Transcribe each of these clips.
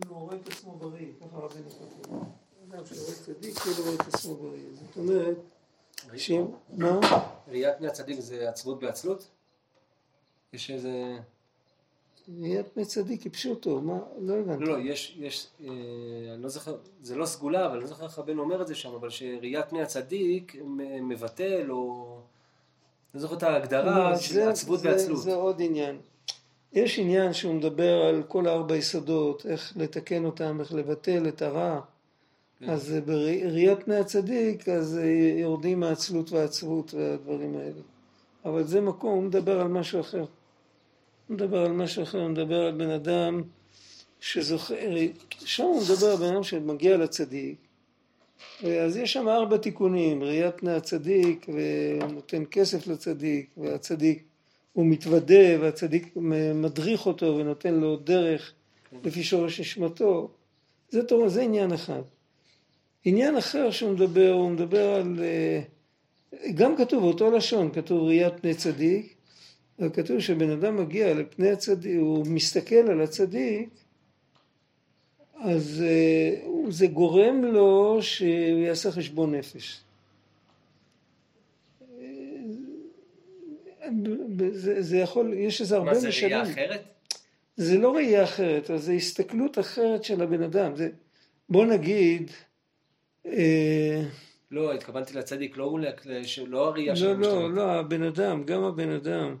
כאילו הוא רואה את עצמו בריא, ככה רבינו כותב. אדם שרואה צדיק כאילו רואה את עצמו בריא. זאת אומרת, שאם, מה? ראיית פני הצדיק זה עצבות בעצלות? יש איזה... ראיית פני צדיק היא פשוטו, מה? לא הבנתי. לא, לא, יש, יש, אה, אני לא זוכר, זה לא סגולה, אבל אני לא זוכר איך רבנו אומר את זה שם, אבל שראיית פני הצדיק מ- מבטל, או... אני לא זוכר את ההגדרה לא, של זה- עצבות ועצלות. זה עוד עניין. יש עניין שהוא מדבר על כל ארבע יסודות, איך לתקן אותם, איך לבטל את הרע. כן. אז אה, בראיית פני הצדיק, אז אה, יורדים העצלות והעצבות והדברים האלה. אבל זה מקום, הוא מדבר על משהו אחר. הוא מדבר על משהו אחר, הוא מדבר על בן אדם שזוכר, שם הוא מדבר על בן אדם שמגיע לצדיק, אז יש שם ארבע תיקונים, ראיית פני הצדיק, והוא נותן כסף לצדיק, והצדיק, הוא מתוודה, והצדיק מדריך אותו ונותן לו דרך לפי שורש נשמתו. זה טוב, זה עניין אחד. עניין אחר שהוא מדבר, הוא מדבר על, אה, גם כתוב אותו לשון, כתוב ראיית פני צדיק, אבל כתוב שבן אדם מגיע לפני הצדיק, הוא מסתכל על הצדיק, אז אה, זה גורם לו שהוא יעשה חשבון נפש. זה, זה יכול, יש איזה הרבה מה זה משלים. ראייה אחרת? זה לא ראייה אחרת, אבל זה הסתכלות אחרת של הבן אדם. זה, בוא נגיד, אה, לא, התכוונתי לצדיק, לא לא הראייה של לא, המשתנה. לא, לא, הבן אדם, גם הבן אדם.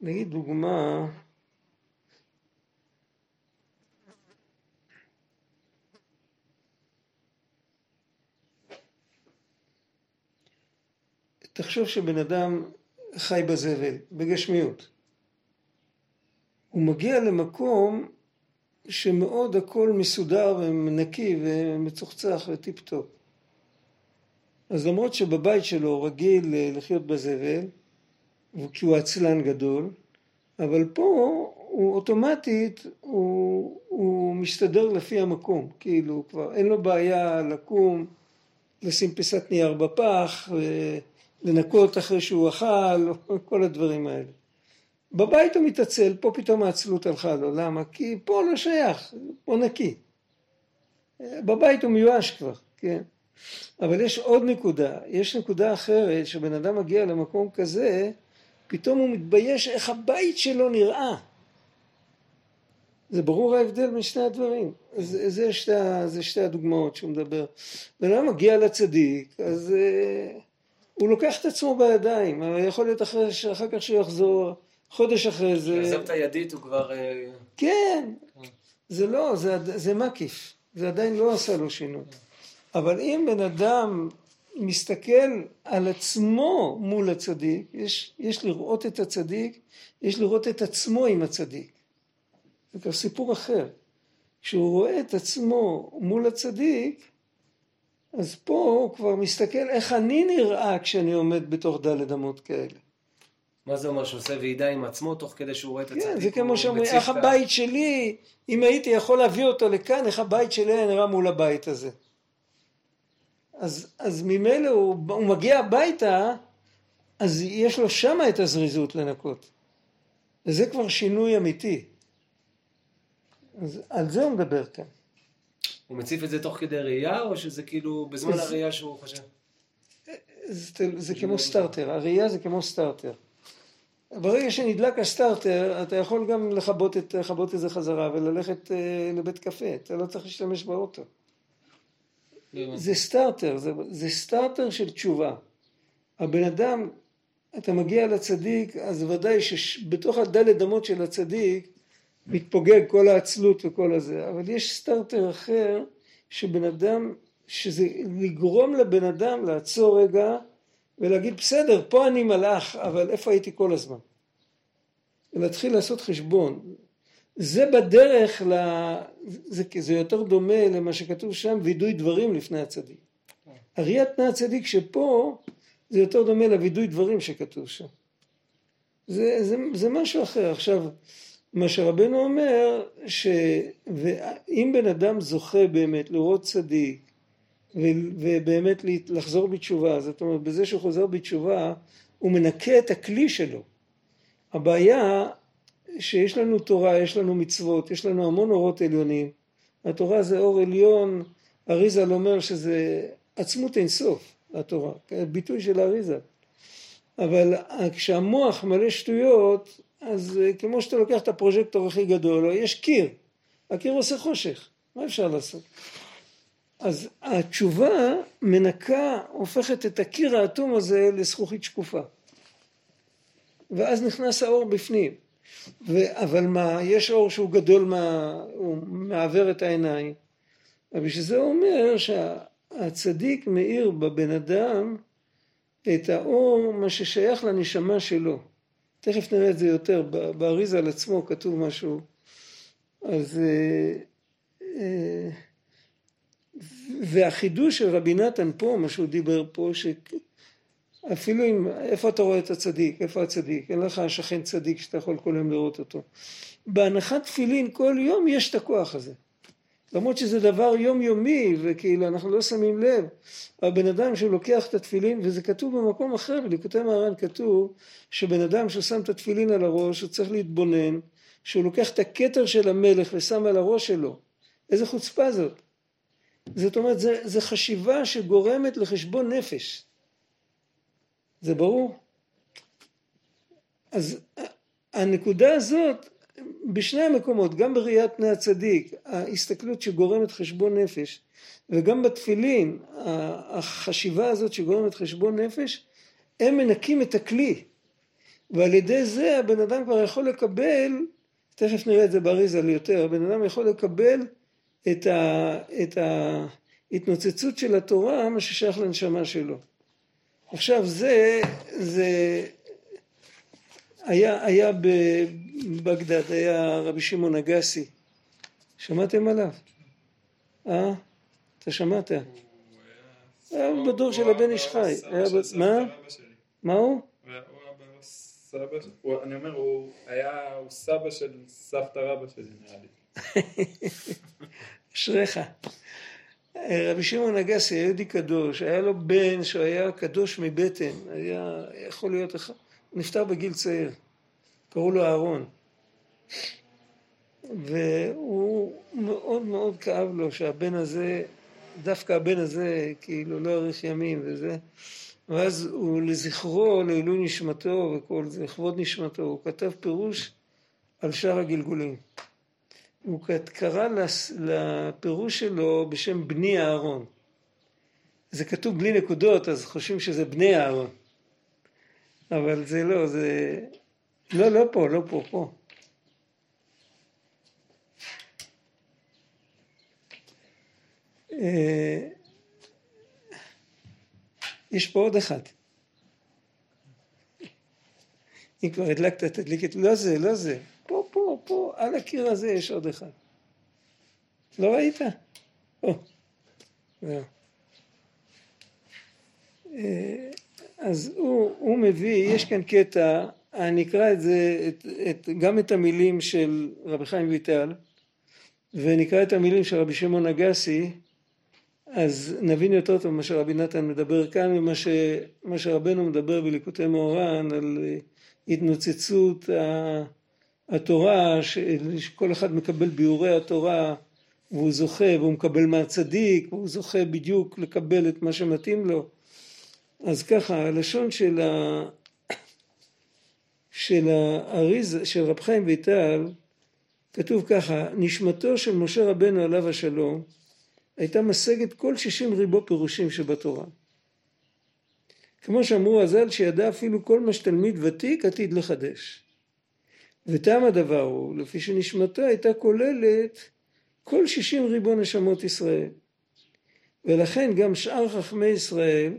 נגיד דוגמה, תחשוב שבן אדם חי בזבל, בגשמיות. הוא מגיע למקום שמאוד הכל מסודר ונקי ומצוחצח וטיפ טופ. אז למרות שבבית שלו רגיל לחיות בזבל, כי הוא עצלן גדול, אבל פה הוא אוטומטית, הוא, הוא מסתדר לפי המקום, כאילו כבר אין לו בעיה לקום, לשים פיסת נייר בפח, לנקות אחרי שהוא אכל, כל הדברים האלה. בבית הוא מתעצל, פה פתאום העצלות הלכה לו, למה? כי פה לא שייך, פה נקי. בבית הוא מיואש כבר, כן. אבל יש עוד נקודה, יש נקודה אחרת, שבן אדם מגיע למקום כזה, פתאום הוא מתבייש איך הבית שלו נראה. זה ברור ההבדל בין שני הדברים. זה, זה, שתי, זה שתי הדוגמאות שהוא מדבר. בן אדם מגיע לצדיק, אז uh, הוא לוקח את עצמו בידיים, יכול להיות אחרי, אחר כך שהוא יחזור, חודש אחרי זה. כשעזב את הידית הוא כבר... אה, כן, זה לא, זה, זה מקיף, זה עדיין לא עשה לו שינוי. אבל אם בן אדם מסתכל על עצמו מול הצדיק, יש, יש לראות את הצדיק, יש לראות את עצמו עם הצדיק. זה כבר סיפור אחר. כשהוא רואה את עצמו מול הצדיק, אז פה הוא כבר מסתכל איך אני נראה כשאני עומד בתוך דלת אמות כאלה. מה זה אומר? שעושה ועידה עם עצמו תוך כדי שהוא רואה את הצדיק? כן, זה כמו שאומרים, איך הבית שלי, אם הייתי יכול להביא אותו לכאן, איך הבית שלי היה נראה מול הבית הזה. אז, אז ממילא הוא, הוא מגיע הביתה, אז יש לו שמה את הזריזות לנקות. וזה כבר שינוי אמיתי. אז על זה הוא מדבר כאן. הוא מציף את זה תוך כדי ראייה, או שזה כאילו בזמן אז- הראייה שהוא חושב? זה, זה כמו סטארטר, הראייה זה כמו סטארטר. ברגע שנדלק הסטארטר, אתה יכול גם לכבות את, לכבות את זה חזרה וללכת אה, לבית קפה, אתה לא צריך להשתמש באוטו. זה סטארטר, זה, זה סטארטר של תשובה. הבן אדם, אתה מגיע לצדיק, אז ודאי שבתוך הדלת אמות של הצדיק מתפוגג כל העצלות וכל הזה, אבל יש סטארטר אחר שבן אדם, שזה לגרום לבן אדם לעצור רגע ולהגיד בסדר, פה אני מלאך, אבל איפה הייתי כל הזמן? ולהתחיל לעשות חשבון. זה בדרך, ל... זה, זה יותר דומה למה שכתוב שם, וידוי דברים לפני הצדיק. הראיית פני הצדיק שפה, זה יותר דומה לווידוי דברים שכתוב שם. זה, זה, זה משהו אחר. עכשיו, מה שרבנו אומר, שאם בן אדם זוכה באמת לראות צדיק, ובאמת לחזור בתשובה, זאת אומרת, בזה שהוא חוזר בתשובה, הוא מנקה את הכלי שלו. הבעיה שיש לנו תורה, יש לנו מצוות, יש לנו המון אורות עליונים, התורה זה אור עליון, אריזל אומר שזה עצמות אינסוף, התורה, ביטוי של אריזל. אבל כשהמוח מלא שטויות, אז כמו שאתה לוקח את הפרוז'קטור הכי גדול, יש קיר, הקיר עושה חושך, מה אפשר לעשות? אז התשובה מנקה, הופכת את הקיר האטום הזה לזכוכית שקופה. ואז נכנס האור בפנים. ו... אבל מה, יש אור שהוא גדול, מה... הוא מעוור את העיניים. ובשביל זה אומר שהצדיק מאיר בבן אדם את האור, מה ששייך לנשמה שלו. תכף נראה את זה יותר, באריזה על עצמו כתוב משהו. אז... אה, אה, והחידוש של רבי נתן פה, מה שהוא דיבר פה, שאפילו אם, איפה אתה רואה את הצדיק, איפה הצדיק, אין לך שכן צדיק שאתה יכול כל יום לראות אותו. בהנחת תפילין כל יום יש את הכוח הזה. למרות שזה דבר יומיומי וכאילו אנחנו לא שמים לב, הבן אדם שהוא לוקח את התפילין וזה כתוב במקום אחר, בליקוטי מהר"ן כתוב שבן אדם ששם את התפילין על הראש הוא צריך להתבונן שהוא לוקח את הכתר של המלך ושם על הראש שלו, איזה חוצפה זאת. זאת אומרת, זו חשיבה שגורמת לחשבון נפש. זה ברור? אז הנקודה הזאת, בשני המקומות, גם בראיית פני הצדיק, ההסתכלות שגורמת חשבון נפש, וגם בתפילין, החשיבה הזאת שגורמת חשבון נפש, הם מנקים את הכלי. ועל ידי זה הבן אדם כבר יכול לקבל, תכף נראה את זה באריזה יותר, הבן אדם יכול לקבל את, ה, את ההתנוצצות של התורה, מה ששייך לנשמה שלו. עכשיו זה, זה היה, היה בבגדד, היה רבי שמעון אגסי, שמעתם עליו? אה? אתה שמעת? היה בדור של הבן איש חי. מה? מה הוא? אני אומר, הוא היה, הוא סבא של סבתא רבא שלי נראה לי. אשריך. רבי שמעון אגסי, יהודי קדוש, היה לו בן שהיה קדוש מבטן, היה יכול להיות, הוא נפטר בגיל צעיר, קראו לו אהרון. והוא מאוד מאוד כאב לו שהבן הזה, דווקא הבן הזה כאילו לא אריך ימים וזה, ואז הוא לזכרו, לעילוי נשמתו וכל זה, לכבוד נשמתו, הוא כתב פירוש על שאר הגלגולים. הוא קרא לפירוש שלו בשם בני אהרון. זה כתוב בלי נקודות, אז חושבים שזה בני אהרון. אבל זה לא, זה... לא, לא פה, לא פה, פה. אה, יש פה עוד אחד. אם כבר הדלקת, תדליק את... לא זה, לא זה. פה, על הקיר הזה יש עוד אחד. לא ראית? או, זהו. אז הוא, הוא מביא, יש כאן קטע, אני אקרא את זה, את, את, גם את המילים של רבי חיים ויטל, ונקרא את המילים של רבי שמעון אגסי, אז נבין יותר טוב מה שרבי נתן מדבר כאן, ומה ש, שרבנו מדבר בליקוטי מאורן, על התנוצצות. התורה, שכל אחד מקבל ביאורי התורה והוא זוכה והוא מקבל מהצדיק והוא זוכה בדיוק לקבל את מה שמתאים לו. אז ככה, הלשון של, ה... של האריז, של רב חיים ויטל, כתוב ככה, נשמתו של משה רבנו עליו השלום הייתה משגת כל שישים ריבו פירושים שבתורה. כמו שאמרו הז"ל שידע אפילו כל מה שתלמיד ותיק עתיד לחדש. וטעם הדבר הוא, לפי שנשמתו הייתה כוללת כל שישים ריבון נשמות ישראל. ולכן גם שאר חכמי ישראל,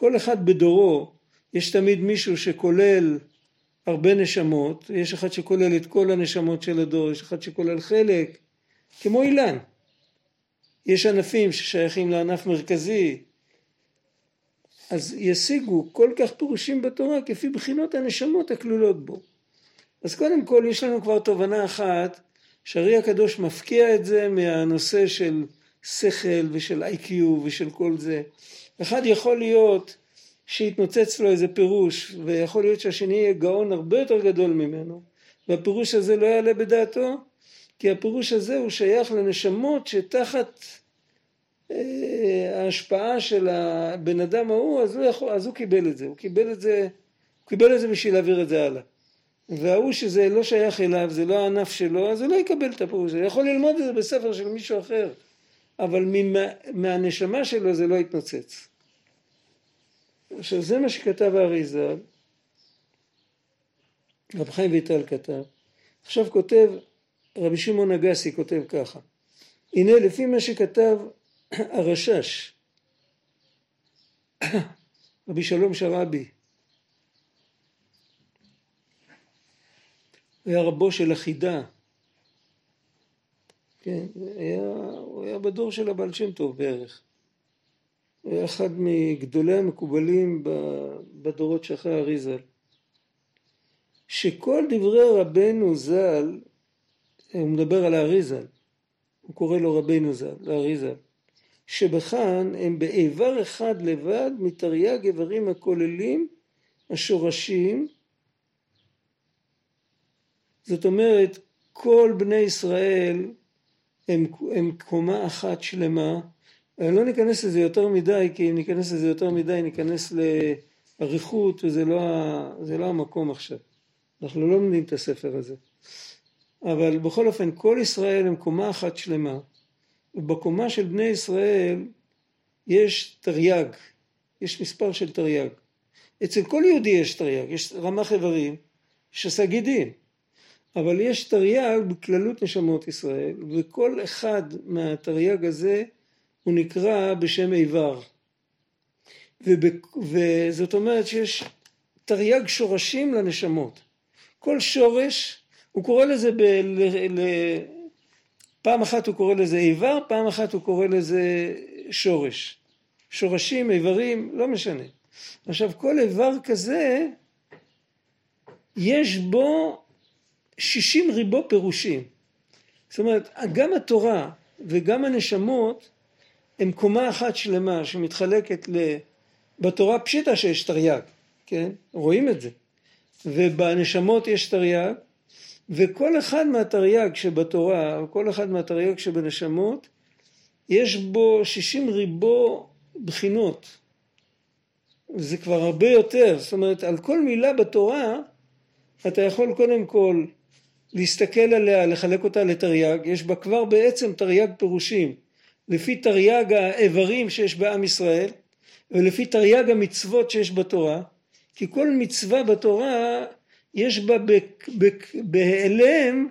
כל אחד בדורו, יש תמיד מישהו שכולל הרבה נשמות, יש אחד שכולל את כל הנשמות של הדור, יש אחד שכולל חלק, כמו אילן. יש ענפים ששייכים לענף מרכזי, אז ישיגו כל כך פירושים בתורה כפי בחינות הנשמות הכלולות בו. אז קודם כל יש לנו כבר תובנה אחת שהרי הקדוש מפקיע את זה מהנושא של שכל ושל איי-קיו ושל כל זה. אחד יכול להיות שיתנוצץ לו איזה פירוש ויכול להיות שהשני יהיה גאון הרבה יותר גדול ממנו והפירוש הזה לא יעלה בדעתו כי הפירוש הזה הוא שייך לנשמות שתחת אה, ההשפעה של הבן אדם ההוא, אז הוא, יכול, אז הוא קיבל את זה, הוא קיבל את זה, הוא קיבל את זה בשביל להעביר את זה הלאה. וההוא שזה לא שייך אליו, זה לא הענף שלו, אז הוא לא יקבל את הפירוש הזה, יכול ללמוד את זה בספר של מישהו אחר, אבל ממה, מהנשמה שלו זה לא יתנוצץ. עכשיו זה מה שכתב האריזה, רב חיים ויטל כתב, עכשיו כותב רבי שמעון אגסי כותב ככה, הנה לפי מה שכתב הרשש, רבי שלום שרעבי, היה רבו של החידה, כן, היה, הוא היה בדור של הבעל שם טוב בערך. הוא היה אחד מגדולי המקובלים בדורות שאחרי אריזל. שכל דברי רבנו ז"ל, הוא מדבר על האריזל, הוא קורא לו רבנו ז"ל, לאריזל, שבכאן הם באיבר אחד לבד מתרי"ג איברים הכוללים השורשים זאת אומרת כל בני ישראל הם, הם קומה אחת שלמה. לא ניכנס לזה יותר מדי כי אם ניכנס לזה יותר מדי ניכנס לאריכות וזה לא, לא המקום עכשיו. אנחנו לא לומדים את הספר הזה. אבל בכל אופן כל ישראל הם קומה אחת שלמה. ובקומה של בני ישראל יש תרי"ג, יש מספר של תרי"ג. אצל כל יהודי יש תרי"ג, יש רמ"ח איברים, יש עשה גידים, אבל יש תרי"ג בכללות נשמות ישראל, וכל אחד מהתרי"ג הזה הוא נקרא בשם איבר. וזאת אומרת שיש תרי"ג שורשים לנשמות. כל שורש, הוא קורא לזה ב... ל... ל... פעם אחת הוא קורא לזה איבר, פעם אחת הוא קורא לזה שורש. שורשים, איברים, לא משנה. עכשיו כל איבר כזה יש בו שישים ריבו פירושים. זאת אומרת גם התורה וגם הנשמות הם קומה אחת שלמה שמתחלקת ל... בתורה פשיטה שיש תרי"ג, כן? רואים את זה. ובנשמות יש תרי"ג וכל אחד מהתרי"ג שבתורה, כל אחד מהתרי"ג שבנשמות, יש בו שישים ריבו בחינות. זה כבר הרבה יותר, זאת אומרת על כל מילה בתורה אתה יכול קודם כל להסתכל עליה, לחלק אותה לתרי"ג, יש בה כבר בעצם תרי"ג פירושים, לפי תרי"ג האיברים שיש בעם ישראל ולפי תרי"ג המצוות שיש בתורה, כי כל מצווה בתורה יש בה בהיעלם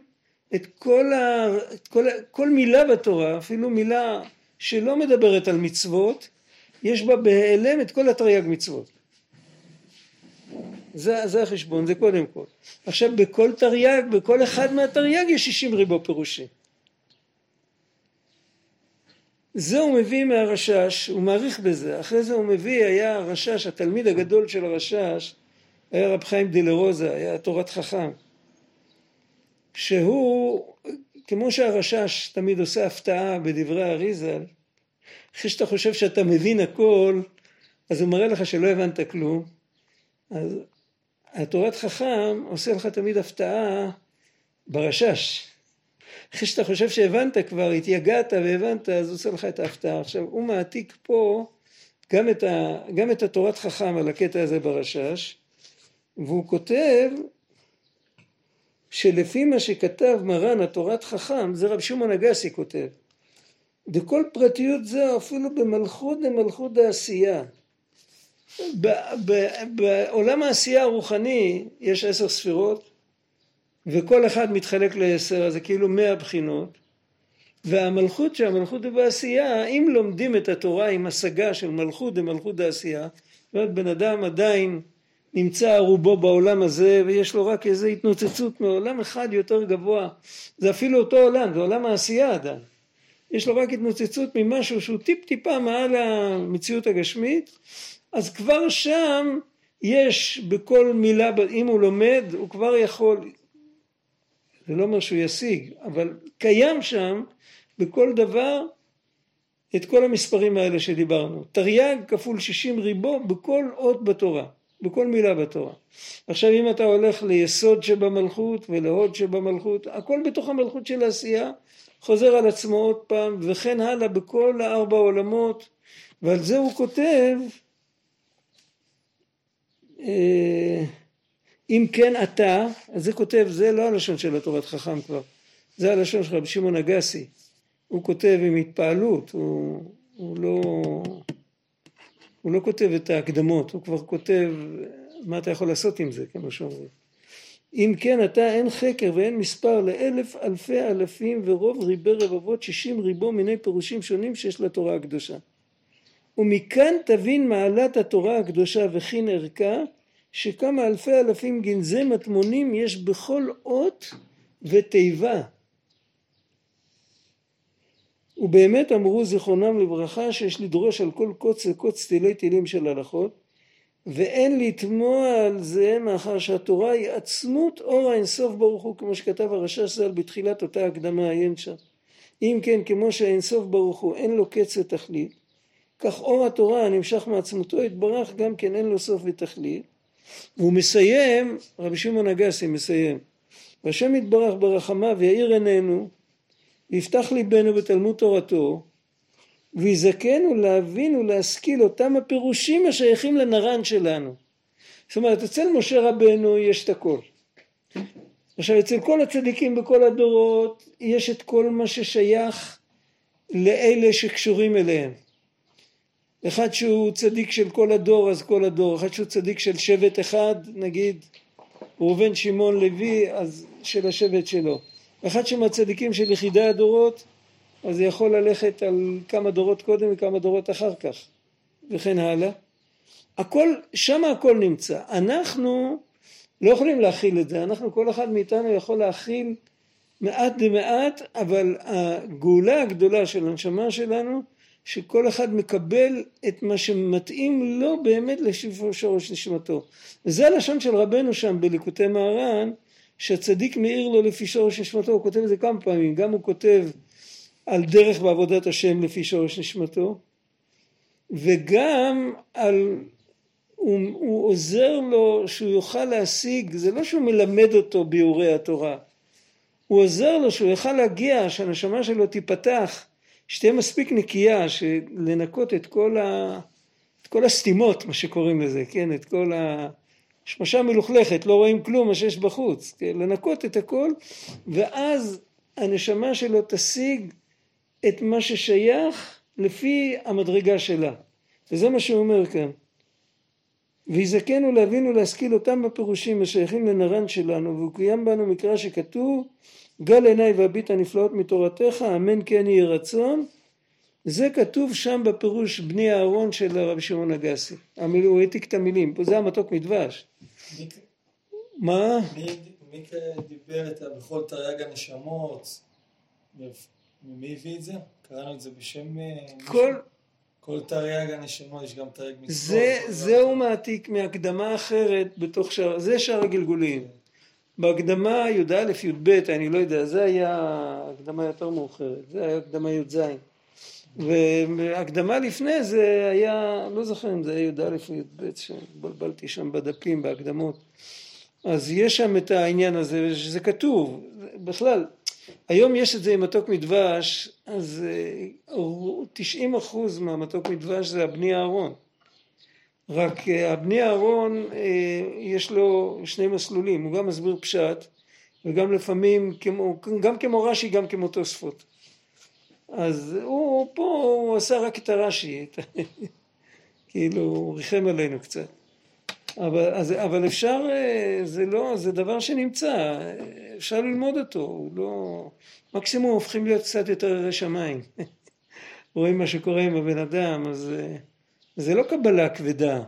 את כל, ה, את כל, כל מילה בתורה, אפילו מילה שלא מדברת על מצוות, יש בה בהיעלם את כל התרי"ג מצוות. זה, זה החשבון, זה קודם כל. עכשיו בכל תרי"ג, בכל אחד מהתרי"ג יש שישים ריבו פירושים. זה הוא מביא מהרשש, הוא מעריך בזה, אחרי זה הוא מביא, היה הרשש, התלמיד הגדול של הרשש, היה רב חיים דילרוזה, היה תורת חכם, שהוא, כמו שהרשש תמיד עושה הפתעה בדברי האריזל, אחרי שאתה חושב שאתה מבין הכל, אז הוא מראה לך שלא הבנת כלום, אז התורת חכם עושה לך תמיד הפתעה ברשש. אחרי שאתה חושב שהבנת כבר, התייגעת והבנת, אז עושה לך את ההפתעה. עכשיו, הוא מעתיק פה גם את, ה, גם את התורת חכם על הקטע הזה ברשש, והוא כותב שלפי מה שכתב מרן התורת חכם, זה רב שמעון אגסי כותב, וכל פרטיות זו אפילו במלכות דמלכות דעשייה. בעולם העשייה הרוחני יש עשר ספירות וכל אחד מתחלק לעשר, אז זה כאילו מאה בחינות. והמלכות שהמלכות בעשייה, אם לומדים את התורה עם השגה של מלכות דמלכות דעשייה, זאת אומרת בן אדם עדיין נמצא רובו בעולם הזה ויש לו רק איזו התנוצצות מעולם אחד יותר גבוה. זה אפילו אותו עולם זה עולם העשייה עדיין. יש לו רק התנוצצות ממשהו שהוא טיפ טיפה מעל המציאות הגשמית אז כבר שם יש בכל מילה אם הוא לומד הוא כבר יכול זה לא אומר שהוא ישיג אבל קיים שם בכל דבר את כל המספרים האלה שדיברנו תרי"ג כפול שישים ריבו בכל אות בתורה בכל מילה בתורה. עכשיו אם אתה הולך ליסוד שבמלכות ולהוד שבמלכות, הכל בתוך המלכות של העשייה חוזר על עצמו עוד פעם וכן הלאה בכל הארבע עולמות ועל זה הוא כותב אם כן אתה, אז זה כותב, זה לא הלשון של התורת חכם כבר, זה הלשון של רבי שמעון אגסי, הוא כותב עם התפעלות, הוא, הוא לא... הוא לא כותב את ההקדמות, הוא כבר כותב מה אתה יכול לעשות עם זה, כמו שאומרים. אם כן אתה אין חקר ואין מספר לאלף אלפי אלפים ורוב ריבי רבבות שישים ריבו מיני פירושים שונים שיש לתורה הקדושה. ומכאן תבין מעלת התורה הקדושה וכין ערכה שכמה אלפי אלפים גנזי מטמונים יש בכל אות ותיבה. ובאמת אמרו זיכרונם לברכה שיש לדרוש על כל קוץ וקוץ תילי תילים של הלכות ואין לתמוע על זה מאחר שהתורה היא עצמות אור האינסוף ברוך הוא כמו שכתב הרש"ש ז"ל בתחילת אותה הקדמה עיין שם. אם כן כמו שהאינסוף ברוך הוא אין לו קץ ותכלית כך אור התורה הנמשך מעצמותו יתברך גם כן אין לו סוף ותכלית והוא מסיים רבי שמעון אגסי מסיים והשם יתברך ברחמיו יאיר עינינו ויפתח ליבנו בתלמוד תורתו ויזכנו להבין ולהשכיל אותם הפירושים השייכים לנרן שלנו. זאת אומרת אצל משה רבנו יש את הכל. עכשיו אצל כל הצדיקים בכל הדורות יש את כל מה ששייך לאלה שקשורים אליהם. אחד שהוא צדיק של כל הדור אז כל הדור, אחד שהוא צדיק של שבט אחד נגיד ראובן שמעון לוי אז של השבט שלו. אחד שמהצדיקים של יחידי הדורות אז זה יכול ללכת על כמה דורות קודם וכמה דורות אחר כך וכן הלאה. הכל, שם הכל נמצא. אנחנו לא יכולים להכיל את זה, אנחנו כל אחד מאיתנו יכול להכיל מעט דמעט, אבל הגאולה הגדולה של הנשמה שלנו, שכל אחד מקבל את מה שמתאים לו באמת לשורש נשמתו. וזה הלשון של רבנו שם בליקוטי מהר"ן, שהצדיק מאיר לו לפי שורש נשמתו, הוא כותב את זה כמה פעמים, גם הוא כותב על דרך בעבודת השם לפי שורש נשמתו, וגם על, הוא, הוא עוזר לו שהוא יוכל להשיג, זה לא שהוא מלמד אותו ביאורי התורה, הוא עוזר לו שהוא יוכל להגיע, שהנשמה שלו תיפתח, שתהיה מספיק נקייה, לנקות את כל, ה, את כל הסתימות, מה שקוראים לזה, כן, את כל ה... שמשה מלוכלכת, לא רואים כלום מה שיש בחוץ, כן? לנקות את הכל, ואז הנשמה שלו תשיג את מה ששייך לפי המדרגה שלה. וזה מה שהוא אומר כאן. ויזכנו להבין ולהשכיל אותם בפירושים השייכים לנרן שלנו, וקוים בנו מקרא שכתוב, גל עיניי והביט הנפלאות מתורתך, אמן כן יהי רצון. זה כתוב שם בפירוש בני אהרון של הרב שמעון אגסי. הוא העתיק את המילים, זה המתוק מדבש. מה? מי דיבר את בכל תרי"ג הנשמות? מי הביא את זה? קראנו את זה בשם... אה, כל... כל תרי"ג הנשמות, יש גם תרי"ג מצוות. זה, זהו מעתיק מהקדמה אחרת בתוך שער, זה שער הגלגולים. בהקדמה י"א י"ב, אני לא יודע, זה היה הקדמה יותר מאוחרת, זה היה הקדמה י"ז. והקדמה לפני זה היה, לא זוכר אם זה היה י"א או י"ב, שהתבלבלתי שם בדפים, בהקדמות. אז יש שם את העניין הזה, שזה כתוב, בכלל, היום יש את זה עם מתוק מדבש, אז 90 אה, אחוז מהמתוק מדבש זה הבני אהרון. רק אה, הבני אהרון אה, יש לו שני מסלולים, הוא גם מסביר פשט וגם לפעמים, כמו, גם כמו רש"י גם כמו תוספות. אז הוא פה, הוא עשה רק את הרש"י, כאילו הוא ריחם עלינו קצת. אבל, אז, אבל אפשר, אה, זה לא, זה דבר שנמצא, אפשר ללמוד אותו, הוא לא, מקסימום הופכים להיות קצת יותר ירא שמיים. רואים מה שקורה עם הבן אדם, אז זה לא קבלה כבדה.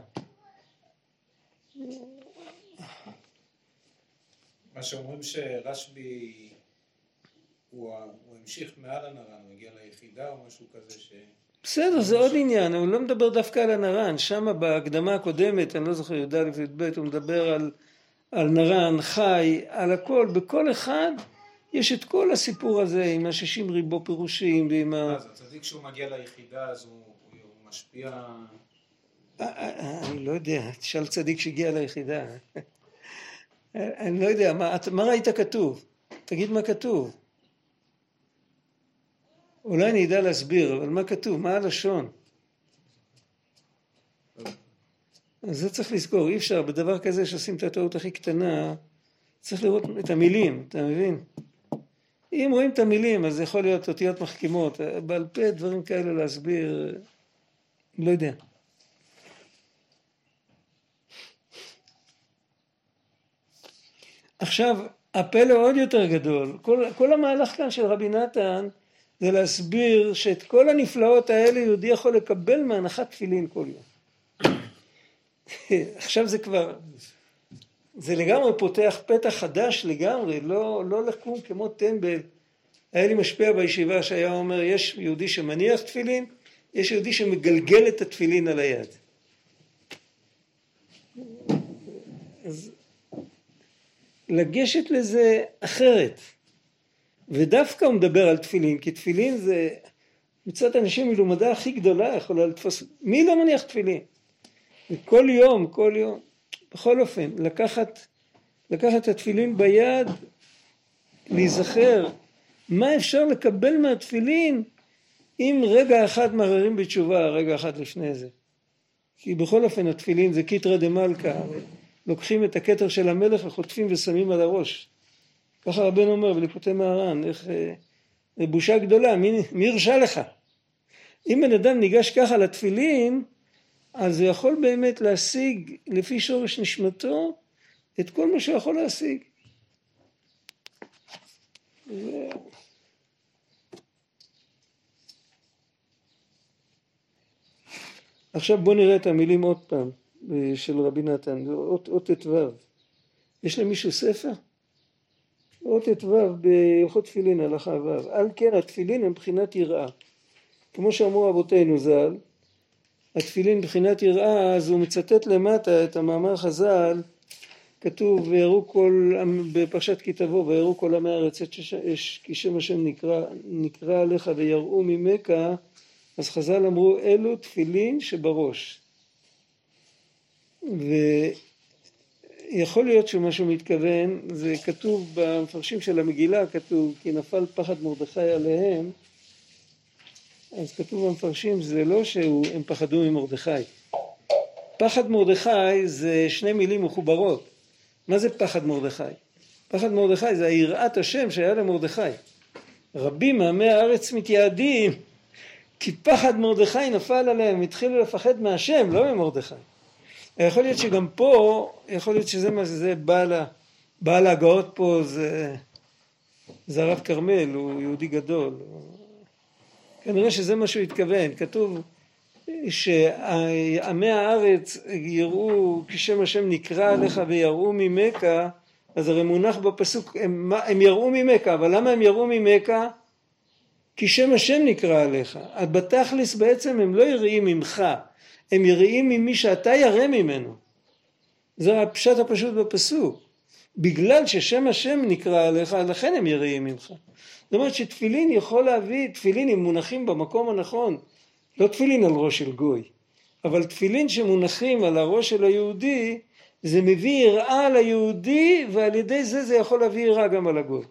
מה שאומרים שרשב"י הוא, הוא המשיך מעל הנר"ן, הוא הגיע ליחידה או משהו כזה ש... בסדר, זה עוד עניין, הוא לא מדבר דווקא על הנר"ן, שם בהקדמה הקודמת, אני לא זוכר, י"א י"ב, הוא מדבר על, על נר"ן, חי, על הכל, בכל אחד יש את כל הסיפור הזה עם השישים ריבו פירושים ועם ה... אז הצדיק כשהוא מגיע ליחידה אז הוא, הוא משפיע... אני לא יודע, תשאל צדיק שהגיע ליחידה. אני לא יודע, מה, מה ראית כתוב? תגיד מה כתוב. אולי אני אדע להסביר, אבל מה כתוב? מה הלשון? אז זה צריך לזכור, אי אפשר, בדבר כזה שעושים את הטעות הכי קטנה, צריך לראות את המילים, אתה מבין? אם רואים את המילים, אז זה יכול להיות אותיות מחכימות, בעל פה דברים כאלה להסביר, לא יודע. עכשיו, הפלא עוד יותר גדול, כל, כל המהלך כאן של רבי נתן זה להסביר שאת כל הנפלאות האלה יהודי יכול לקבל מהנחת תפילין כל יום. עכשיו זה כבר, זה לגמרי פותח פתח חדש לגמרי, לא, לא לקום כמו טמבל. היה לי משפיע בישיבה שהיה אומר, יש יהודי שמניח תפילין, יש יהודי שמגלגל את התפילין על היד. אז לגשת לזה אחרת. ודווקא הוא מדבר על תפילין, כי תפילין זה מצד אנשים מלומדה הכי גדולה יכולה לתפוס, מי לא מניח תפילין? וכל יום, כל יום, בכל אופן, לקחת, לקחת התפילין ביד, להיזכר מה אפשר לקבל מהתפילין אם רגע אחד מערערים בתשובה, רגע אחד לפני זה. כי בכל אופן התפילין זה קיטרא דמלכא, לוקחים את הכתר של המלך וחוטפים ושמים על הראש. ככה רבנו אומר בליקוטי מהר"ן, איך... אה, זה בושה גדולה, מי, מי הרשה לך? אם בן אדם ניגש ככה לתפילין, אז הוא יכול באמת להשיג לפי שורש נשמתו את כל מה שהוא יכול להשיג. ו... עכשיו בואו נראה את המילים עוד פעם של רבי נתן, אות ט"ו. יש למישהו ספר? אות ט"ו בהלכות תפילין הלכה ו'. על כן התפילין הם בחינת יראה. כמו שאמרו אבותינו ז"ל, התפילין בחינת יראה, אז הוא מצטט למטה את המאמר חז"ל, כתוב ויראו כל, בפרשת כי תבוא, ויראו כל עמי הארץ את שש, כי שם השם נקרא, נקרא עליך ויראו ממך, אז חז"ל אמרו אלו תפילין שבראש. ויכול להיות שמה שהוא מתכוון, זה כתוב במפרשים של המגילה, כתוב כי נפל פחד מרדכי עליהם, אז כתוב במפרשים, זה לא שהם פחדו ממרדכי. פחד מרדכי זה שני מילים מחוברות. מה זה פחד מרדכי? פחד מרדכי זה היראת השם שהיה למרדכי. רבים מעמי הארץ מתייעדים כי פחד מרדכי נפל עליהם, התחילו לפחד מהשם, לא ממרדכי. יכול להיות שגם פה, יכול להיות שזה מה שזה בעל, בעל ההגאות פה זה, זה הרב כרמל, הוא יהודי גדול. כנראה שזה מה שהוא התכוון, כתוב שעמי הארץ יראו כשם השם נקרא עליך ויראו ממכה, אז הרי מונח בפסוק, הם, הם יראו ממכה, אבל למה הם יראו ממכה? כי שם השם נקרא עליך. בתכלס בעצם הם לא יראים ממך, הם יראים ממי שאתה ירא ממנו. זה הפשט הפשוט בפסוק. בגלל ששם השם נקרא עליך, לכן הם יראים ממך. זאת אומרת שתפילין יכול להביא, תפילין אם מונחים במקום הנכון, לא תפילין על ראש של גוי, אבל תפילין שמונחים על הראש של היהודי, זה מביא יראה ליהודי ועל ידי זה זה יכול להביא יראה גם על הגוי.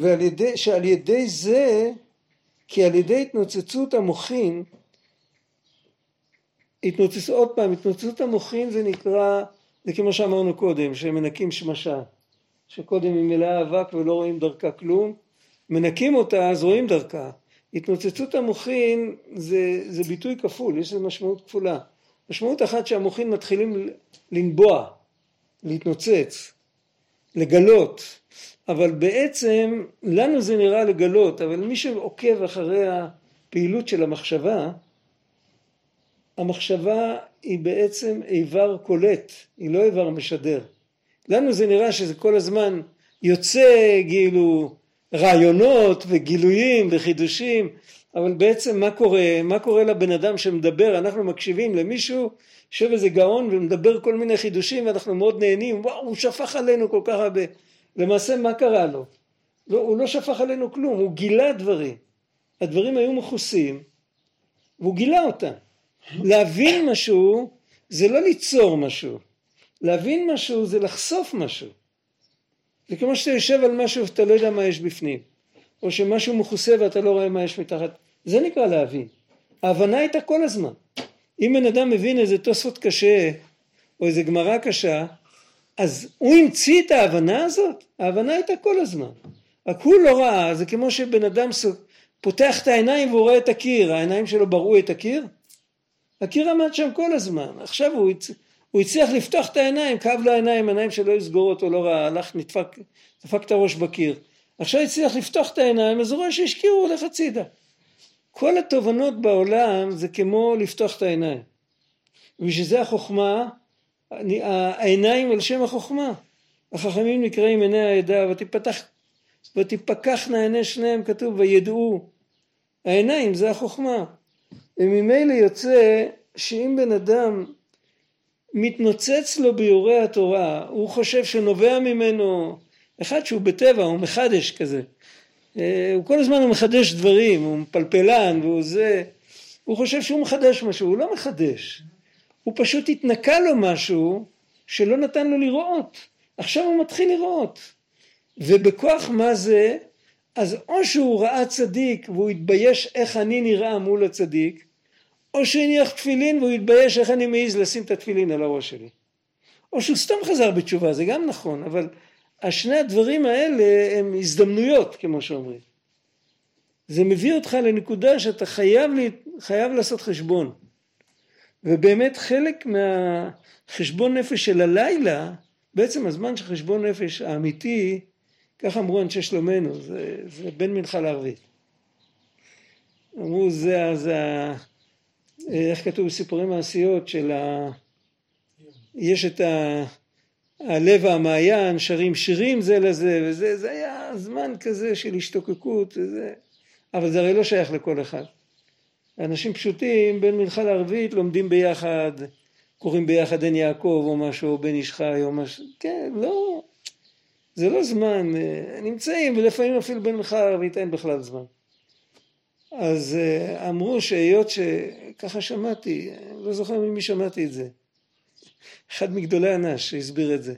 ועל ידי, שעל ידי זה, כי על ידי התנוצצות המוחין, התנוצצות, עוד פעם, התנוצצות המוחין זה נקרא, זה כמו שאמרנו קודם, שמנקים שמשה, שקודם היא מלאה אבק ולא רואים דרכה כלום, מנקים אותה אז רואים דרכה. התנוצצות המוחין זה, זה ביטוי כפול, יש לזה משמעות כפולה. משמעות אחת שהמוחין מתחילים לנבוע, להתנוצץ, לגלות, אבל בעצם לנו זה נראה לגלות, אבל מי שעוקב אחרי הפעילות של המחשבה, המחשבה היא בעצם איבר קולט, היא לא איבר משדר. לנו זה נראה שזה כל הזמן יוצא כאילו רעיונות וגילויים וחידושים, אבל בעצם מה קורה? מה קורה לבן אדם שמדבר? אנחנו מקשיבים למישהו, יושב איזה גאון ומדבר כל מיני חידושים ואנחנו מאוד נהנים, וואו, הוא שפך עלינו כל כך הרבה. למעשה מה קרה לו? לא, הוא לא שפך עלינו כלום, הוא גילה דברים. הדברים היו מכוסים, והוא גילה אותם. להבין משהו זה לא ליצור משהו. להבין משהו זה לחשוף משהו. זה כמו שאתה יושב על משהו ואתה לא יודע מה יש בפנים. או שמשהו מכוסה ואתה לא רואה מה יש מתחת. זה נקרא להבין. ההבנה הייתה כל הזמן. אם בן אדם מבין איזה תוספות קשה, או איזה גמרא קשה, אז הוא המציא את ההבנה הזאת? ההבנה הייתה כל הזמן. רק הוא לא ראה, זה כמו שבן אדם פותח את העיניים והוא רואה את הקיר, העיניים שלו בראו את הקיר? הקיר עמד שם כל הזמן, עכשיו הוא, הצ... הוא הצליח לפתוח את העיניים, כאב לו העיניים, העיניים שלו היו סגורות, הוא לא ראה, הלך, נדפק, דפק את הראש בקיר. עכשיו הצליח לפתוח את העיניים, אז הוא רואה שיש קיר, הוא הולך הצידה. כל התובנות בעולם זה כמו לפתוח את העיניים. ובשביל זה החוכמה, העיניים על שם החוכמה. החכמים נקראים עיני העדה, ותפתח, ותפקחנה עיני שניהם, כתוב, וידעו. העיניים זה החוכמה. וממילא יוצא שאם בן אדם מתנוצץ לו ביורי התורה, הוא חושב שנובע ממנו, אחד שהוא בטבע, הוא מחדש כזה. אה, הוא כל הזמן הוא מחדש דברים, הוא מפלפלן והוא זה, הוא חושב שהוא מחדש משהו, הוא לא מחדש. הוא פשוט התנקה לו משהו שלא נתן לו לראות. עכשיו הוא מתחיל לראות. ובכוח מה זה? אז או שהוא ראה צדיק והוא התבייש איך אני נראה מול הצדיק, או שהניח תפילין והוא התבייש איך אני מעז לשים את התפילין על הראש שלי. או שהוא סתם חזר בתשובה, זה גם נכון, אבל השני הדברים האלה הם הזדמנויות, כמו שאומרים. זה מביא אותך לנקודה שאתה חייב, חייב לעשות חשבון. ובאמת חלק מהחשבון נפש של הלילה, בעצם הזמן של חשבון נפש האמיתי, כך אמרו אנשי שלומנו, זה, זה בין מנחה לערבית. אמרו זה, זה, איך כתוב בסיפורי מעשיות של ה... יש את ה... הלב והמעיין שרים שירים זה לזה וזה, זה היה זמן כזה של השתוקקות וזה, אבל זה הרי לא שייך לכל אחד. אנשים פשוטים בין מנחה לערבית לומדים ביחד, קוראים ביחד עין יעקב או משהו, או בן איש חי או משהו, כן, לא, זה לא זמן, אה, נמצאים ולפעמים אפילו בין מנחה לערבית אין בכלל זמן. אז אה, אמרו שהיות שככה שמעתי, לא זוכר ממי שמעתי את זה, אחד מגדולי הנש שהסביר את זה.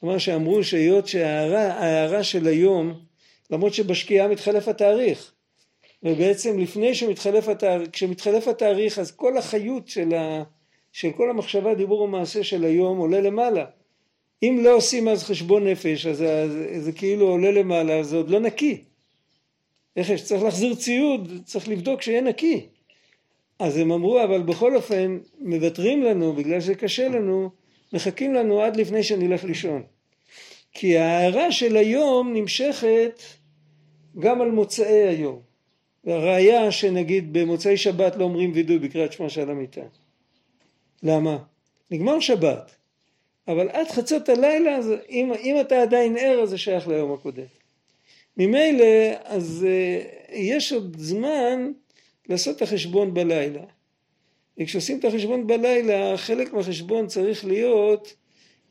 כלומר שאמרו שהיות שההערה של היום, למרות שבשקיעה מתחלף התאריך, ובעצם לפני שמתחלף התאריך, כשמתחלף התאריך אז כל החיות של, ה, של כל המחשבה, דיבור ומעשה של היום עולה למעלה. אם לא עושים אז חשבון נפש, אז זה, זה כאילו עולה למעלה, זה עוד לא נקי. איך יש? צריך להחזיר ציוד, צריך לבדוק שיהיה נקי. אז הם אמרו, אבל בכל אופן, מוותרים לנו, בגלל שזה קשה לנו, מחכים לנו עד לפני שנלך לישון. כי ההערה של היום נמשכת גם על מוצאי היום. והראיה שנגיד במוצאי שבת לא אומרים וידוי בקריאת שמע של המיטה. למה? נגמר שבת. אבל עד חצות הלילה, אם, אם אתה עדיין ער, אז זה שייך ליום הקודם. ממילא, אז uh, יש עוד זמן לעשות את החשבון בלילה. וכשעושים את החשבון בלילה, חלק מהחשבון צריך להיות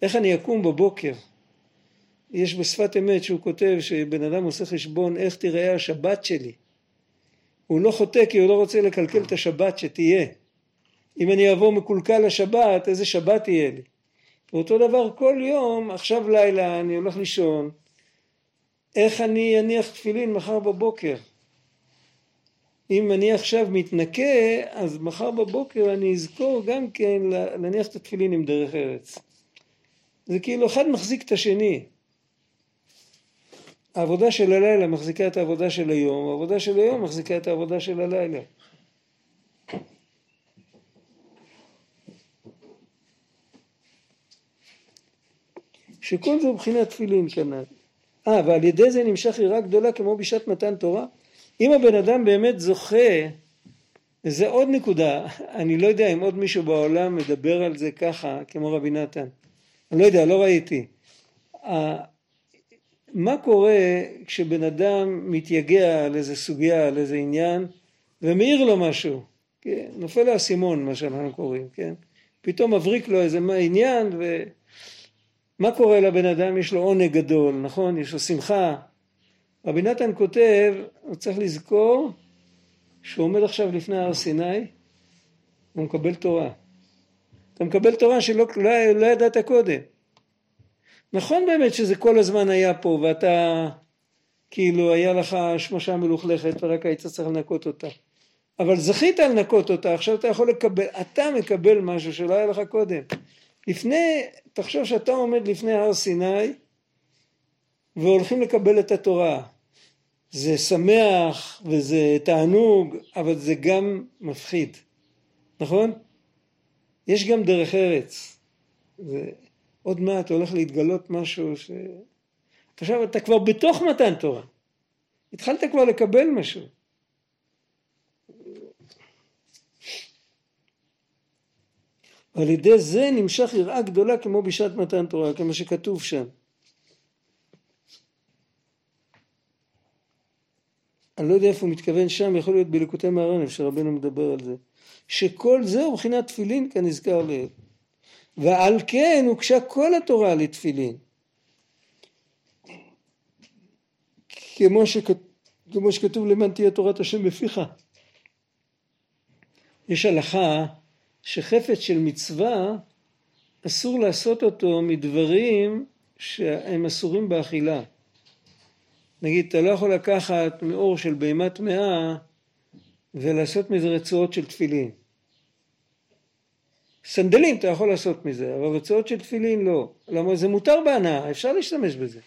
איך אני אקום בבוקר. יש בשפת אמת שהוא כותב שבן אדם עושה חשבון איך תיראה השבת שלי. הוא לא חוטא כי הוא לא רוצה לקלקל את השבת שתהיה. אם אני אבוא מקולקל לשבת, איזה שבת תהיה לי? ואותו דבר כל יום, עכשיו לילה, אני הולך לישון, איך אני אניח תפילין מחר בבוקר? אם אני עכשיו מתנקה, אז מחר בבוקר אני אזכור גם כן להניח את התפילין עם דרך ארץ. זה כאילו אחד מחזיק את השני. העבודה של הלילה מחזיקה את העבודה של היום, העבודה של היום מחזיקה את העבודה של הלילה. שכל זה מבחינת תפילין כנ"ל. אה, ועל ידי זה נמשך יראה גדולה כמו בשעת מתן תורה? אם הבן אדם באמת זוכה, וזה עוד נקודה, אני לא יודע אם עוד מישהו בעולם מדבר על זה ככה, כמו רבי נתן. אני לא יודע, לא ראיתי. מה קורה כשבן אדם מתייגע על איזה סוגיה, על איזה עניין, ומעיר לו משהו? כן? נופל לו האסימון, מה שאנחנו קוראים, כן? פתאום מבריק לו איזה עניין, ומה קורה לבן אדם? יש לו עונג גדול, נכון? יש לו שמחה, רבי נתן כותב, הוא צריך לזכור שהוא עומד עכשיו לפני הר סיני, הוא מקבל תורה. אתה מקבל תורה שלא לא, לא ידעת קודם. נכון באמת שזה כל הזמן היה פה ואתה כאילו היה לך שמשה מלוכלכת ורק היית צריך לנקות אותה. אבל זכית לנקות אותה, עכשיו אתה יכול לקבל, אתה מקבל משהו שלא היה לך קודם. לפני, תחשוב שאתה עומד לפני הר סיני והולכים לקבל את התורה. זה שמח וזה תענוג, אבל זה גם מפחיד, נכון? יש גם דרך ארץ. ועוד מעט הולך להתגלות משהו ש... עכשיו אתה כבר בתוך מתן תורה. התחלת כבר לקבל משהו. על ידי זה נמשך יראה גדולה כמו בשעת מתן תורה, כמו שכתוב שם. אני לא יודע איפה הוא מתכוון שם, יכול להיות בליקוטי מהרנב שרבנו מדבר על זה. שכל זה הוא מבחינת תפילין כנזכר לעיל. ועל כן הוגשה כל התורה לתפילין. כמו, שכת... כמו שכתוב למען תהיה תורת השם בפיך. יש הלכה שחפץ של מצווה אסור לעשות אותו מדברים שהם אסורים באכילה. נגיד אתה לא יכול לקחת מאור של בהמה טמאה ולעשות מזה רצועות של תפילין. סנדלים אתה יכול לעשות מזה, אבל רצועות של תפילין לא. למה זה מותר בהנאה, אפשר להשתמש בזה.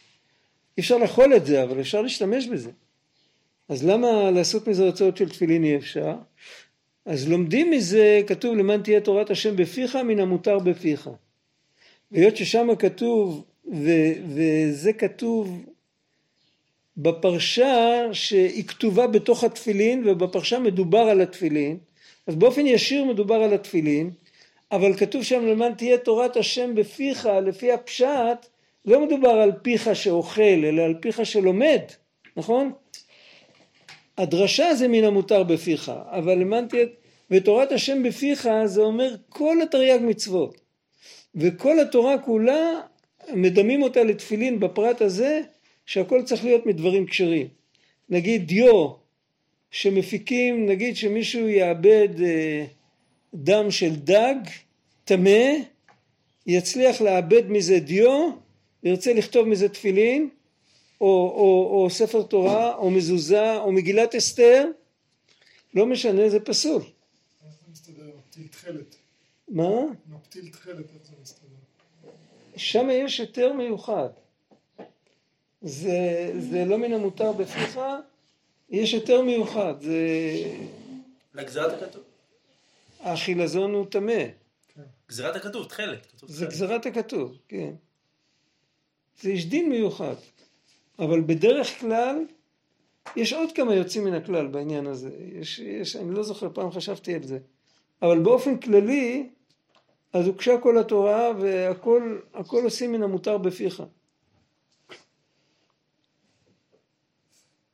אי אפשר לאכול את זה, אבל אפשר להשתמש בזה. אז למה לעשות מזה רצועות של תפילין אי אפשר? אז לומדים מזה, כתוב למען תהיה תורת השם בפיך מן המותר בפיך. והיות ששם כתוב, ו, וזה כתוב בפרשה שהיא כתובה בתוך התפילין ובפרשה מדובר על התפילין, אז באופן ישיר מדובר על התפילין, אבל כתוב שם למען תהיה תורת השם בפיך, לפי הפשט, לא מדובר על פיך שאוכל, אלא על פיך שלומד, נכון? הדרשה זה מן המותר בפיך, אבל למען תהיה, ותורת השם בפיך זה אומר כל התרי"ג מצוות, וכל התורה כולה מדמים אותה לתפילין בפרט הזה, שהכל צריך להיות מדברים כשרים. נגיד דיו, שמפיקים, נגיד שמישהו יאבד אה, דם של דג, טמא, יצליח לאבד מזה דיו, ירצה לכתוב מזה תפילין, או, או, או ספר תורה, או מזוזה, או מגילת אסתר, לא משנה, זה פסול. מה? מפתיל תכלת, איך זה מסתדר? שם יש היתר מיוחד. זה, זה לא מן המותר בפיך, יש היתר מיוחד. זה... לגזירת הכתוב. החילזון הוא טמא. גזירת הכתוב, תכלת. זה. גזירת הכתוב, כן. זה יש דין מיוחד. אבל בדרך כלל, יש עוד כמה יוצאים מן הכלל בעניין הזה. יש, יש, אני לא זוכר, פעם חשבתי על זה. אבל באופן כללי, אז הוגשה כל התורה והכל הכל עושים מן המותר בפיך.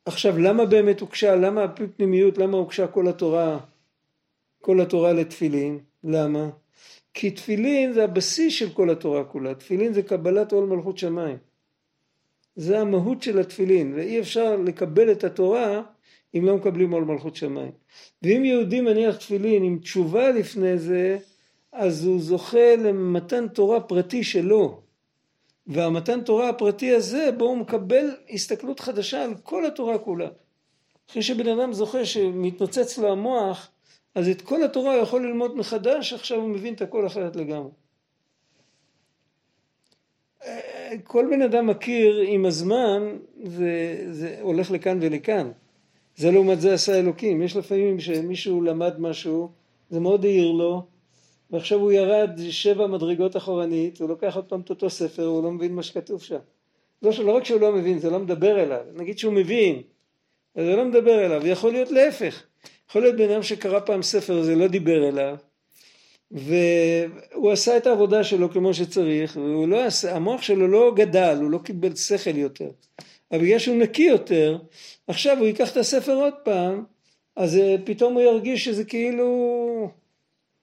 עכשיו, למה באמת הוגשה, למה על פי פנימיות, למה הוגשה כל התורה, כל התורה לתפילין? למה? כי תפילין זה הבסיס של כל התורה כולה. תפילין זה קבלת עול מלכות שמיים. זה המהות של התפילין, ואי אפשר לקבל את התורה אם לא מקבלים עול מלכות שמיים. ואם יהודי מניח תפילין עם תשובה לפני זה, אז הוא זוכה למתן תורה פרטי שלו. והמתן תורה הפרטי הזה, בו הוא מקבל הסתכלות חדשה על כל התורה כולה. אחרי שבן אדם זוכה שמתנוצץ לו המוח, אז את כל התורה הוא יכול ללמוד מחדש, עכשיו הוא מבין את הכל אחרת לגמרי. כל בן אדם מכיר עם הזמן, זה, זה הולך לכאן ולכאן. זה לעומת זה עשה אלוקים. יש לפעמים שמישהו למד משהו, זה מאוד העיר לו, ועכשיו הוא ירד שבע מדרגות אחורנית, הוא לוקח עוד פעם את אותו ספר, הוא לא מבין מה שכתוב שם. לא, לא רק שהוא לא מבין, זה לא מדבר אליו. נגיד שהוא מבין, אז זה לא מדבר אליו. יכול להיות להפך. יכול להיות בן אדם שקרא פעם ספר, זה לא דיבר אליו, והוא עשה את העבודה שלו כמו שצריך, והוא לא עשה, המוח שלו לא גדל, הוא לא קיבל שכל יותר. אבל בגלל שהוא נקי יותר, עכשיו הוא ייקח את הספר עוד פעם, אז אה, פתאום הוא ירגיש שזה כאילו,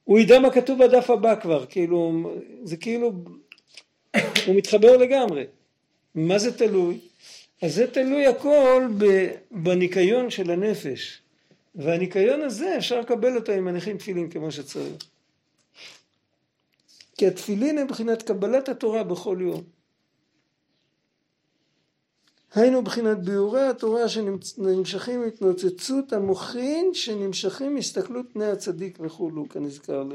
הוא ידע מה כתוב בדף הבא כבר, כאילו, זה כאילו, הוא מתחבר לגמרי. מה זה תלוי? אז זה תלוי הכל בניקיון של הנפש. והניקיון הזה אפשר לקבל אותו אם מניחים תפילין כמו שצריך. כי התפילין הם מבחינת קבלת התורה בכל יום. היינו מבחינת ביאורי התורה שנמשכים התנוצצות המוחין שנמשכים מהסתכלות פני הצדיק וכולו כנזכר ל...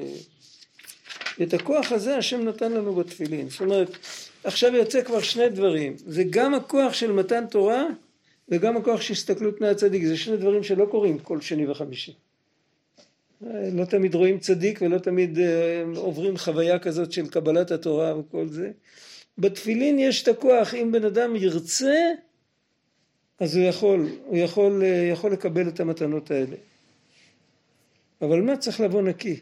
את הכוח הזה השם נתן לנו בתפילין. זאת אומרת, עכשיו יוצא כבר שני דברים. זה גם הכוח של מתן תורה וגם הכוח של הסתכלות פני הצדיק. זה שני דברים שלא קורים כל שני וחמישי. לא תמיד רואים צדיק ולא תמיד אה, עוברים חוויה כזאת של קבלת התורה וכל זה. בתפילין יש את הכוח, אם בן אדם ירצה, אז הוא יכול, הוא יכול, אה, יכול לקבל את המתנות האלה. אבל מה צריך לבוא נקי?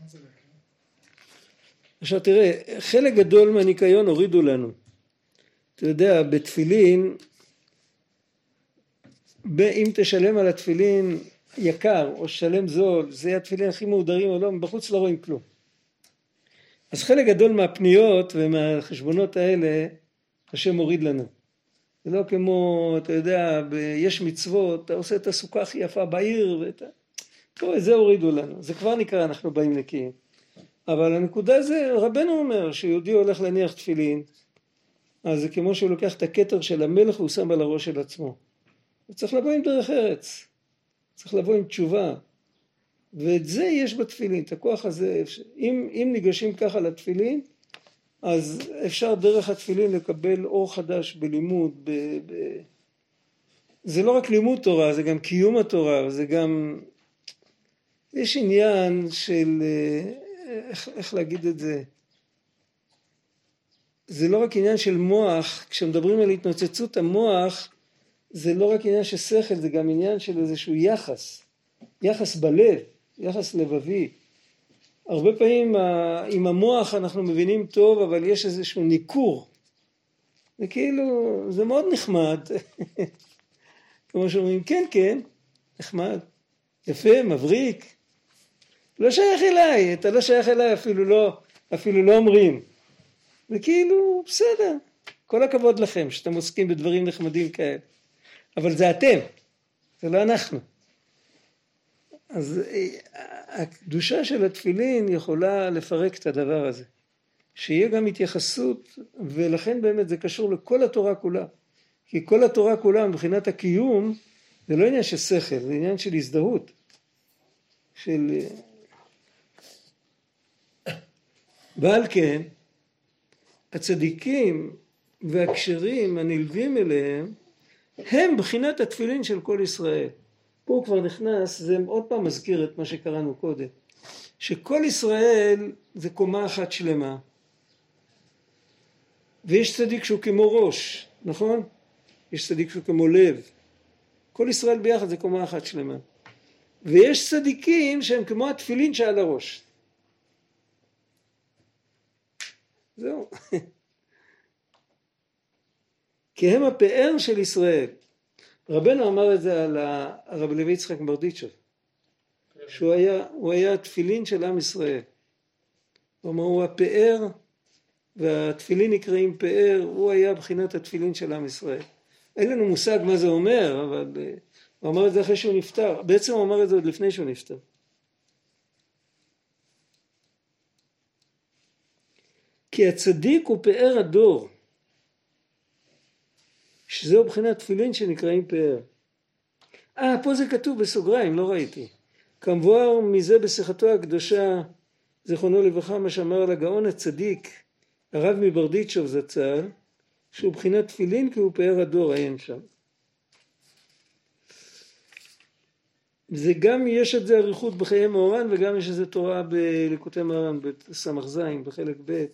מה זה נקי? עכשיו תראה, חלק גדול מהניקיון הורידו לנו. אתה יודע, בתפילין, אם תשלם על התפילין יקר או שלם זול, זה התפילין הכי מהודרים או לא, בחוץ לא רואים כלום. אז חלק גדול מהפניות ומהחשבונות האלה, השם מוריד לנו. זה לא כמו, אתה יודע, יש מצוות, אתה עושה את הסוכה הכי יפה בעיר, ואת ה... טוב, את זה הורידו לנו, זה כבר נקרא אנחנו באים נקיים. אבל הנקודה זה, רבנו אומר שיהודי הולך להניח תפילין, אז זה כמו שהוא לוקח את הכתר של המלך והוא שם על הראש של עצמו. הוא צריך לבוא עם דרך ארץ, צריך לבוא עם תשובה. ואת זה יש בתפילין, את הכוח הזה. אם, אם ניגשים ככה לתפילין, אז אפשר דרך התפילין לקבל אור חדש בלימוד. ב, ב... זה לא רק לימוד תורה, זה גם קיום התורה, זה גם... יש עניין של... אה, איך, איך להגיד את זה? זה לא רק עניין של מוח, כשמדברים על התנוצצות המוח, זה לא רק עניין של שכל, זה גם עניין של איזשהו יחס, יחס בלב, יחס לבבי. הרבה פעמים ה- עם המוח אנחנו מבינים טוב, אבל יש איזשהו ניכור. זה כאילו, זה מאוד נחמד. כמו שאומרים, כן, כן, נחמד, יפה, מבריק. לא שייך אליי, אתה לא שייך אליי, אפילו לא, אפילו לא אומרים. זה כאילו, בסדר, כל הכבוד לכם שאתם עוסקים בדברים נחמדים כאלה. אבל זה אתם, זה לא אנחנו. אז אה, הקדושה של התפילין יכולה לפרק את הדבר הזה. שיהיה גם התייחסות, ולכן באמת זה קשור לכל התורה כולה. כי כל התורה כולה מבחינת הקיום, זה לא עניין של שכל, זה עניין של הזדהות. של... אה, ועל כן, הצדיקים והכשרים הנלווים אליהם הם בחינת התפילין של כל ישראל. פה הוא כבר נכנס, זה עוד פעם מזכיר את מה שקראנו קודם, שכל ישראל זה קומה אחת שלמה, ויש צדיק שהוא כמו ראש, נכון? יש צדיק שהוא כמו לב. כל ישראל ביחד זה קומה אחת שלמה. ויש צדיקים שהם כמו התפילין שעל הראש. זהו. כי הם הפאר של ישראל. רבנו אמר את זה על הרב לוי יצחק מברדיצ'וב, שהוא היה, היה התפילין של עם ישראל. הוא אמר, הוא הפאר, והתפילין נקראים פאר, הוא היה בחינת התפילין של עם ישראל. אין לנו מושג מה זה אומר, אבל אה, הוא אמר את זה אחרי שהוא נפטר. בעצם הוא אמר את זה עוד לפני שהוא נפטר. כי הצדיק הוא פאר הדור. שזהו בחינת תפילין שנקראים פאר. אה, פה זה כתוב בסוגריים, לא ראיתי. כמבואר מזה בשיחתו הקדושה, זיכרונו לברכה, מה שאמר על הגאון הצדיק, הרב מברדיצ'וב זצ"ל, שהוא בחינת תפילין כי הוא פאר הדור, עיין שם. זה גם יש את זה אריכות בחיי מאורן וגם יש איזה תורה בליקוטי מרן בס"ז בחלק ב'.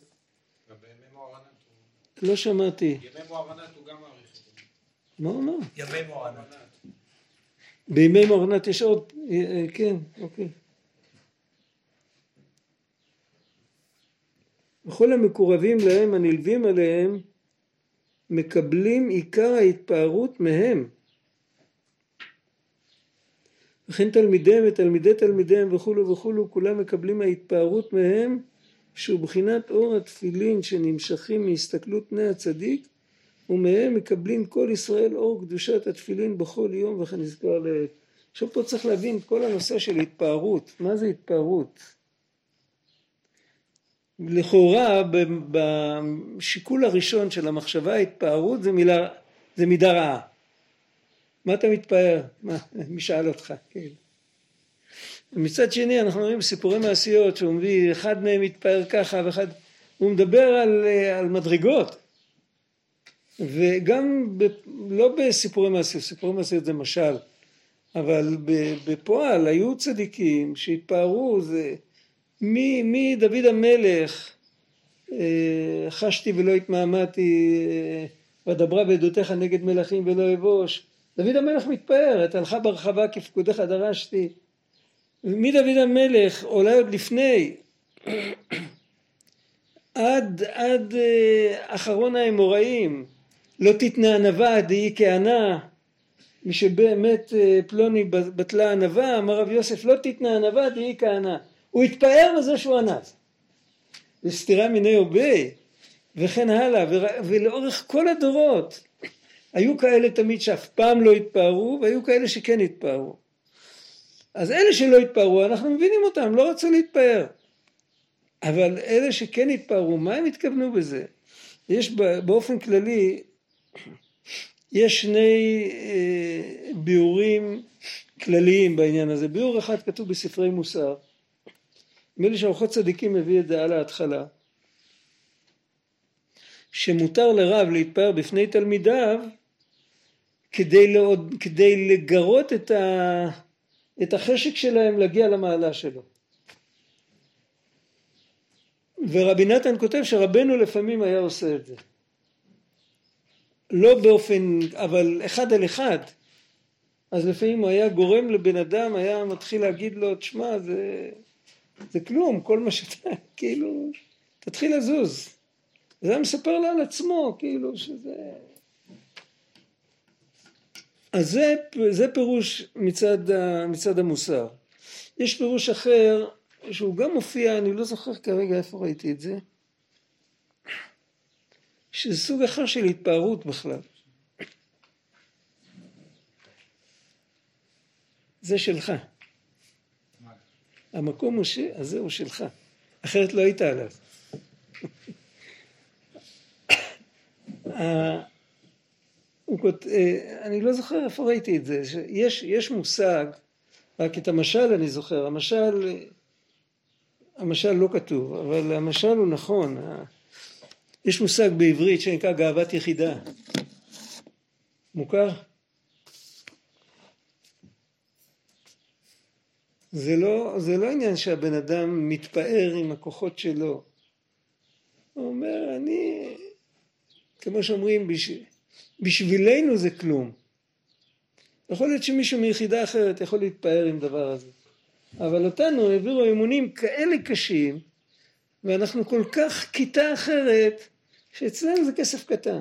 גם בימי מוהר"נת הוא- לא שמעתי. ימי מוהר"נת הוא גם מעריך את זה. מה הוא אמר? ימי מוהר"נת. בימי מורנת יש עוד, אה, אה, כן, אוקיי. וכל המקורבים להם הנלווים עליהם מקבלים עיקר ההתפארות מהם. וכן תלמידיהם ותלמידי תלמידיהם וכולו וכולו כולם מקבלים ההתפארות מהם שהוא בחינת אור התפילין שנמשכים מהסתכלות פני הצדיק ומהם מקבלים כל ישראל אור קדושת התפילין בכל יום וכן נזכר ל... עכשיו פה צריך להבין כל הנושא של התפארות, מה זה התפארות? לכאורה בשיקול הראשון של המחשבה התפארות זה מילה, זה מידה רעה. מה אתה מתפאר? מה, מי שאל אותך? כאילו. מצד שני אנחנו רואים סיפורי מעשיות שהוא מביא, אחד מהם מתפאר ככה ואחד, הוא מדבר על, על מדרגות. וגם ב, לא בסיפורי מעשיות, סיפורי מעשיות זה משל, אבל בפועל היו צדיקים שהתפארו, זה מדוד המלך אה, חשתי ולא התמהמהתי אה, ודברה בעדותיך נגד מלכים ולא אבוש. דוד המלך מתפאר, את הלכה ברחבה כפקודיך דרשתי מדוד המלך, אולי עוד לפני, עד, עד אה, אחרון האמוראים, לא תתנה ענווה דהי כענה, מי שבאמת אה, פלוני בטלה ענווה, אמר רב יוסף לא תתנה ענווה דהי כענה. הוא התפאר בזה שהוא ענז. זה סתירה מיני ובי, וכן הלאה, ולאורך כל הדורות היו כאלה תמיד שאף פעם לא התפארו, והיו כאלה שכן התפארו. אז אלה שלא התפארו, אנחנו מבינים אותם, לא רצו להתפאר. אבל אלה שכן התפארו, מה הם התכוונו בזה? יש באופן כללי, יש שני אה, ביאורים כלליים בעניין הזה. ביאור אחד כתוב בספרי מוסר. נדמה לי שארוחות צדיקים מביא את זה על ההתחלה. שמותר לרב להתפאר בפני תלמידיו כדי, לעוד, כדי לגרות את ה... את החשק שלהם להגיע למעלה שלו. ורבי נתן כותב שרבנו לפעמים היה עושה את זה. לא באופן, אבל אחד על אחד. אז לפעמים הוא היה גורם לבן אדם, היה מתחיל להגיד לו, תשמע, זה, זה כלום, כל מה שאתה, כאילו, תתחיל לזוז. זה היה מספר לו על עצמו, כאילו, שזה... אז זה, זה פירוש מצד, מצד המוסר. יש פירוש אחר שהוא גם מופיע, אני לא זוכר כרגע איפה ראיתי את זה, שזה סוג אחר של התפארות בכלל. זה שלך. המקום הזה הוא שלך, אחרת לא היית עליו. כות... אה, אני לא זוכר איפה ראיתי את זה, יש, יש מושג, רק את המשל אני זוכר, המשל, המשל לא כתוב, אבל המשל הוא נכון, יש מושג בעברית שנקרא גאוות יחידה, מוכר? זה לא, זה לא עניין שהבן אדם מתפאר עם הכוחות שלו. הוא אומר, אני, כמו שאומרים, בשביל... בשבילנו זה כלום. יכול להיות שמישהו מיחידה אחרת יכול להתפאר עם דבר הזה. אבל אותנו העבירו אמונים כאלה קשים, ואנחנו כל כך כיתה אחרת, שאצלנו זה כסף קטן.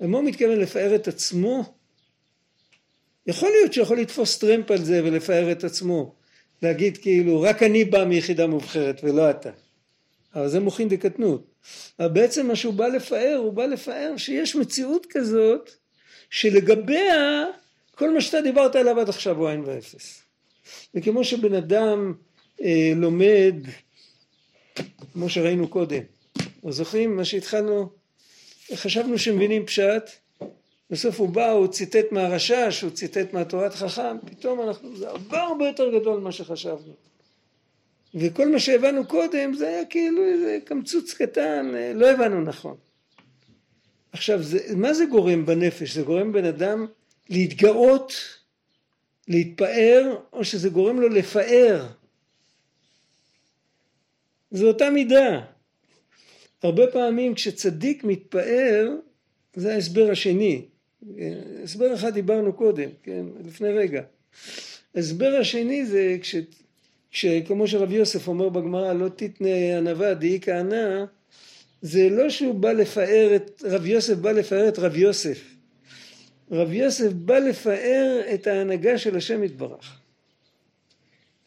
ומה הוא מתכוון לפאר את עצמו? יכול להיות שיכול לתפוס טרמפ על זה ולפאר את עצמו. להגיד כאילו, רק אני בא מיחידה מובחרת ולא אתה. אבל זה מוחין דקטנות. אבל בעצם מה שהוא בא לפאר, הוא בא לפאר שיש מציאות כזאת שלגביה כל מה שאתה דיברת עליו עד עכשיו הוא עין ואפס. וכמו שבן אדם אה, לומד, כמו שראינו קודם, או זוכרים מה שהתחלנו, חשבנו שמבינים פשט, בסוף הוא בא, הוא ציטט מהרשש, הוא ציטט מהתורת חכם, פתאום אנחנו, זה הרבה הרבה יותר גדול ממה שחשבנו. וכל מה שהבנו קודם זה היה כאילו איזה קמצוץ קטן, אה, לא הבנו נכון. עכשיו, זה, מה זה גורם בנפש? זה גורם בן אדם להתגאות, להתפאר, או שזה גורם לו לפאר? זו אותה מידה. הרבה פעמים כשצדיק מתפאר, זה ההסבר השני. הסבר אחד דיברנו קודם, כן, לפני רגע. ההסבר השני זה כש, שכמו שרב יוסף אומר בגמרא לא תתנה ענווה דהי כהנא זה לא שהוא בא לפאר את רב יוסף בא לפאר את רב יוסף. רב יוסף בא לפאר את ההנהגה של השם יתברך.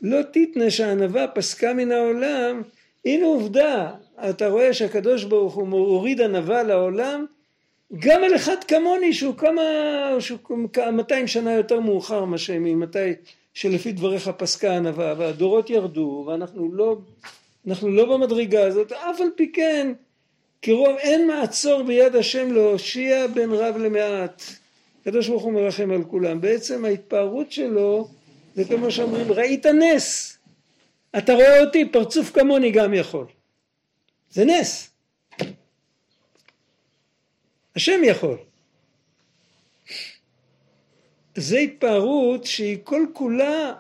לא תתנה שהענווה פסקה מן העולם הנה עובדה, אתה רואה שהקדוש ברוך הוא מוריד ענווה לעולם, גם על אחד כמוני שהוא כמה, שהוא 200 שנה יותר מאוחר מאשר ממתי שלפי דבריך פסקה ענווה, והדורות ירדו, ואנחנו לא, אנחנו לא במדרגה הזאת, אף על פי כן, כרוב אין מעצור ביד השם להושיע בין רב למעט. הקדוש ברוך הוא מרחם על כולם. בעצם ההתפארות שלו זה כמו שאומרים, ראית נס. אתה רואה אותי, פרצוף כמוני גם יכול. זה נס. השם יכול. זה התפארות שהיא כל כולה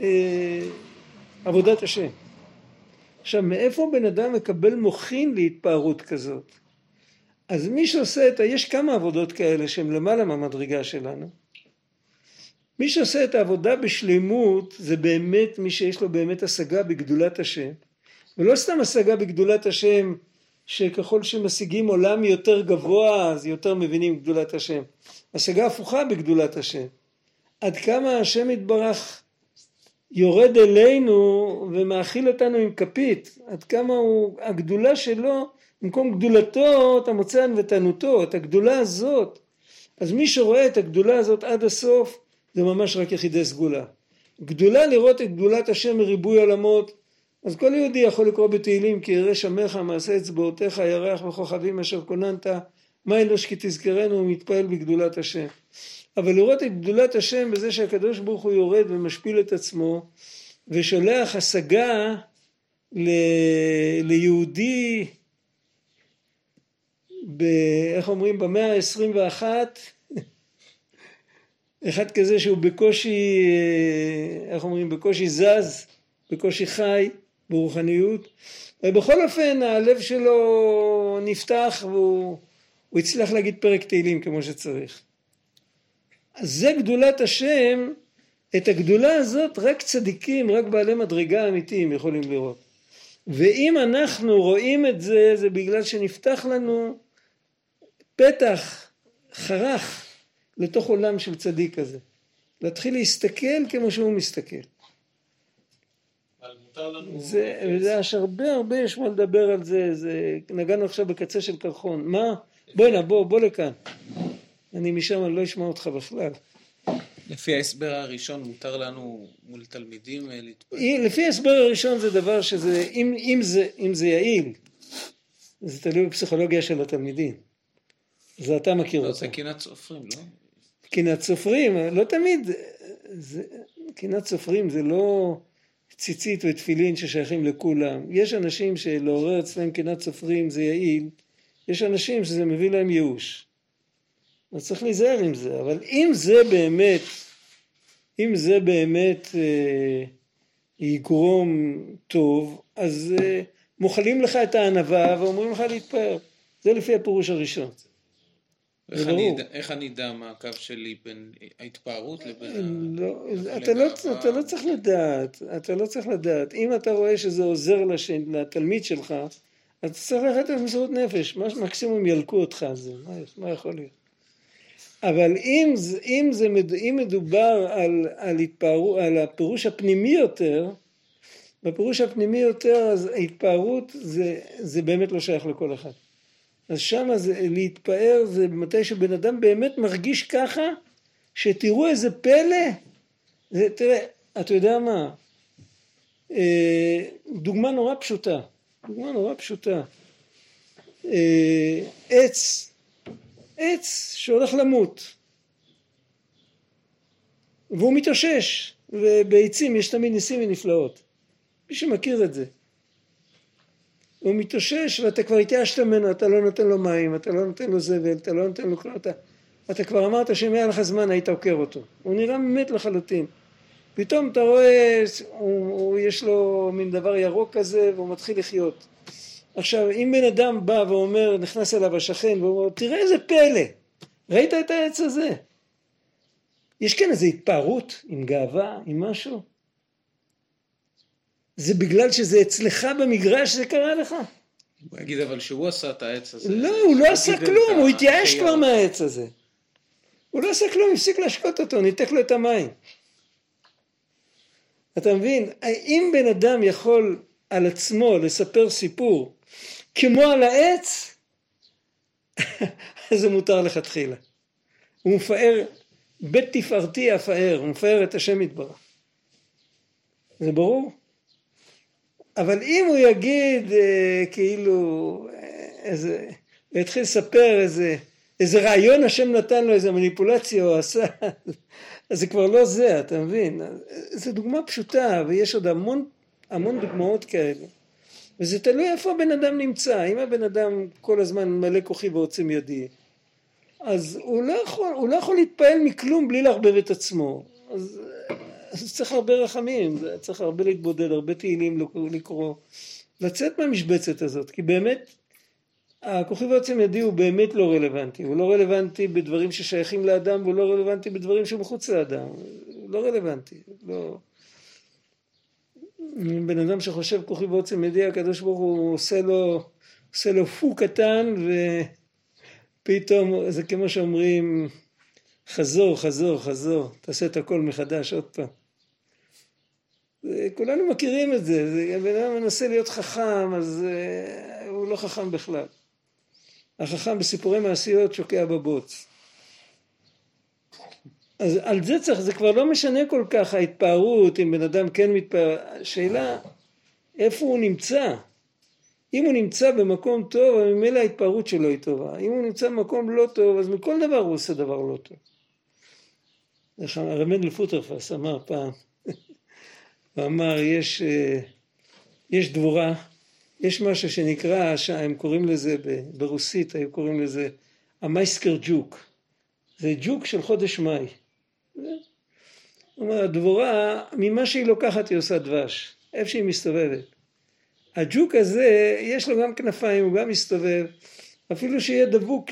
אה, עבודת השם. עכשיו, מאיפה בן אדם מקבל מוחין להתפארות כזאת? אז מי שעושה את ה... יש כמה עבודות כאלה שהן למעלה מהמדרגה שלנו. מי שעושה את העבודה בשלמות זה באמת מי שיש לו באמת השגה בגדולת השם. ולא סתם השגה בגדולת השם שככל שמשיגים עולם יותר גבוה אז יותר מבינים גדולת השם. השגה הפוכה בגדולת השם. עד כמה השם יתברך יורד אלינו ומאכיל אותנו עם כפית, עד כמה הוא, הגדולה שלו, במקום גדולתו אתה מוצא ענוותנותו, את הגדולה הזאת. אז מי שרואה את הגדולה הזאת עד הסוף זה ממש רק יחידי סגולה. גדולה לראות את גדולת השם מריבוי עולמות, אז כל יהודי יכול לקרוא בתהילים כי ירא שמך מעשה אצבעותיך ירח וכוכבים אשר כוננת מה אלוש כי תזכרנו ומתפעל בגדולת השם. אבל לראות את גדולת השם בזה שהקדוש ברוך הוא יורד ומשפיל את עצמו ושולח השגה ל... ליהודי ב... איך אומרים? במאה העשרים ואחת אחד כזה שהוא בקושי איך אומרים? בקושי זז בקושי חי ברוחניות. ובכל אופן הלב שלו נפתח והוא הצליח להגיד פרק תהילים כמו שצריך אז זה גדולת השם, את הגדולה הזאת רק צדיקים, רק בעלי מדרגה אמיתיים יכולים לראות. ואם אנחנו רואים את זה, זה בגלל שנפתח לנו פתח, חרך, לתוך עולם של צדיק כזה. להתחיל להסתכל כמו שהוא מסתכל. זה, זה יש הרבה הרבה יש מה לדבר על זה, זה נגענו עכשיו בקצה של קרחון. מה? בואי נא, בוא, בוא לכאן. אני משם אני לא אשמע אותך בכלל. לפי ההסבר הראשון מותר לנו מול תלמידים אה, להתפלל? לפי ההסבר הראשון זה דבר שזה, אם, אם, זה, אם זה יעיל, זה תלוי בפסיכולוגיה של התלמידים. זה אתה מכיר לא, אותו. זה קנאת סופרים, לא? קנאת סופרים, לא תמיד, זה, קנאת סופרים זה לא ציצית ותפילין ששייכים לכולם. יש אנשים שלעורר אצלם קנאת סופרים זה יעיל, יש אנשים שזה מביא להם ייאוש. אז צריך להיזהר עם זה, אבל אם זה באמת, אם זה באמת אה, יגרום טוב, אז אה, מוחלים לך את הענווה ואומרים לך להתפאר. זה לפי הפירוש הראשון. איך אני. אדע- איך אני אדע מה הקו שלי בין ההתפארות לבין ה... לא, אתה, לא? אתה לא צריך לדעת, אתה לא צריך לדעת. אם אתה רואה שזה עוזר לתלמיד שלך, אז צריך ללכת למסירות נפש. מה מקסימום ילקו אותך על זה, מה, מה יכול להיות? אבל אם, אם, זה, אם מדובר על, על, התפארו, על הפירוש הפנימי יותר, בפירוש הפנימי יותר, אז ההתפארות זה, זה באמת לא שייך לכל אחד. אז זה להתפאר זה מתי שבן אדם באמת מרגיש ככה שתראו איזה פלא זה, תראה אתה יודע מה אה, דוגמה נורא פשוטה דוגמה נורא פשוטה אה, עץ עץ שהולך למות והוא מתאושש ובעצים יש תמיד ניסים ונפלאות מי שמכיר את זה הוא מתאושש ואתה כבר התייאשת ממנו, אתה לא נותן לו מים, אתה לא נותן לו זבל, אתה לא נותן לו כלום, אתה, אתה כבר אמרת שאם היה לך זמן היית עוקר אותו. הוא נראה מת לחלוטין. פתאום אתה רואה, הוא, הוא, יש לו מין דבר ירוק כזה והוא מתחיל לחיות. עכשיו, אם בן אדם בא ואומר, נכנס אליו השכן ואומר, תראה איזה פלא, ראית את העץ הזה? יש כאן איזו התפארות עם גאווה, עם משהו? זה בגלל שזה אצלך במגרש זה קרה לך. הוא יגיד אבל שהוא עשה את העץ הזה. לא, הוא לא עשה כלום, הוא התייאש. כבר מהעץ הזה. הוא לא עשה כלום, הפסיק להשקות אותו, ניתק לו את המים. אתה מבין? אם בן אדם יכול על עצמו לספר סיפור כמו על העץ, אז זה מותר לכתחילה. הוא מפאר, בית תפארתי אפאר, הוא מפאר את השם יתברך. זה ברור? אבל אם הוא יגיד אה, כאילו אה, איזה, הוא יתחיל לספר איזה, איזה רעיון השם נתן לו, איזה מניפולציה הוא עשה, אז זה כבר לא זה, אתה מבין? זו דוגמה פשוטה, ויש עוד המון, המון דוגמאות כאלה. וזה תלוי איפה הבן אדם נמצא, אם הבן אדם כל הזמן מלא כוחי ועוצם ידי, אז הוא לא יכול, הוא לא יכול להתפעל מכלום בלי לערבב את עצמו. אז, אז צריך הרבה רחמים, צריך הרבה להתבודד, הרבה תהילים לקרוא, לצאת מהמשבצת הזאת, כי באמת הכוכי ועוצם ידי הוא באמת לא רלוונטי, הוא לא רלוונטי בדברים ששייכים לאדם והוא לא רלוונטי בדברים שמחוץ לאדם, הוא לא רלוונטי, לא... בן אדם שחושב כוכי ועוצם ידי הקדוש ברוך הוא עושה לו, עושה לו פו קטן ופתאום זה כמו שאומרים חזור חזור חזור תעשה את הכל מחדש עוד פעם. כולנו מכירים את זה, זה בן אדם מנסה להיות חכם אז uh, הוא לא חכם בכלל החכם בסיפורי מעשיות שוקע בבוץ. אז על זה צריך, זה כבר לא משנה כל כך ההתפארות, אם בן אדם כן מתפאר, השאלה איפה הוא נמצא. אם הוא נמצא במקום טוב, ממילא ההתפארות שלו היא טובה. אם הוא נמצא במקום לא טוב, אז מכל דבר הוא עושה דבר לא טוב. הרב מנדל פוטרפס אמר פעם, הוא אמר, יש, אה, יש דבורה יש משהו שנקרא, הם קוראים לזה ברוסית, היו קוראים לזה המייסקר ג'וק. זה ג'וק של חודש מאי. זאת אומרת, הדבורה, ממה שהיא לוקחת היא עושה דבש, איפה שהיא מסתובבת. הג'וק הזה, יש לו גם כנפיים, הוא גם מסתובב, אפילו שיהיה דבוק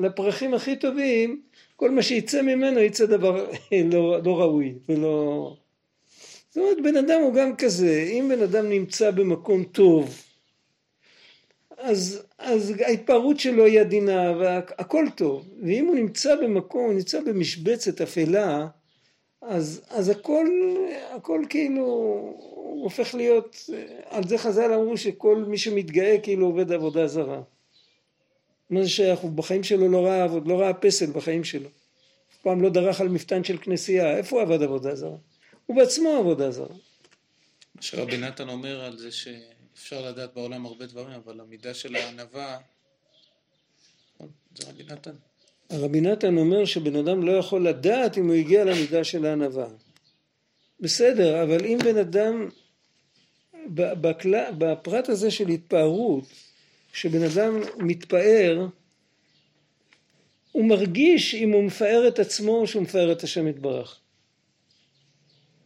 לפרחים הכי טובים, כל מה שיצא ממנו יצא דבר לא, לא ראוי ולא... זאת אומרת, בן אדם הוא גם כזה, אם בן אדם נמצא במקום טוב, אז, אז ההתפארות שלו היא עדינה והכל טוב, ואם הוא נמצא במקום, הוא נמצא במשבצת אפלה, אז, אז הכל, הכל כאילו, הוא הופך להיות, על זה חז"ל אמרו שכל מי שמתגאה כאילו עובד עבודה זרה. מה זה שייך? הוא בחיים שלו לא ראה, לא ראה פסל בחיים שלו. אף פעם לא דרך על מפתן של כנסייה, איפה הוא עבד עבודה זרה? הוא בעצמו עבודה זרה. מה שרבי נתן אומר על זה שאפשר לדעת בעולם הרבה דברים, אבל המידה של הענווה, נכון, זה רבי נתן. רבי נתן אומר שבן אדם לא יכול לדעת אם הוא הגיע למידה של הענווה. בסדר, אבל אם בן אדם, בפרט הזה של התפארות, שבן אדם מתפאר, הוא מרגיש אם הוא מפאר את עצמו או שהוא מפאר את השם יתברך.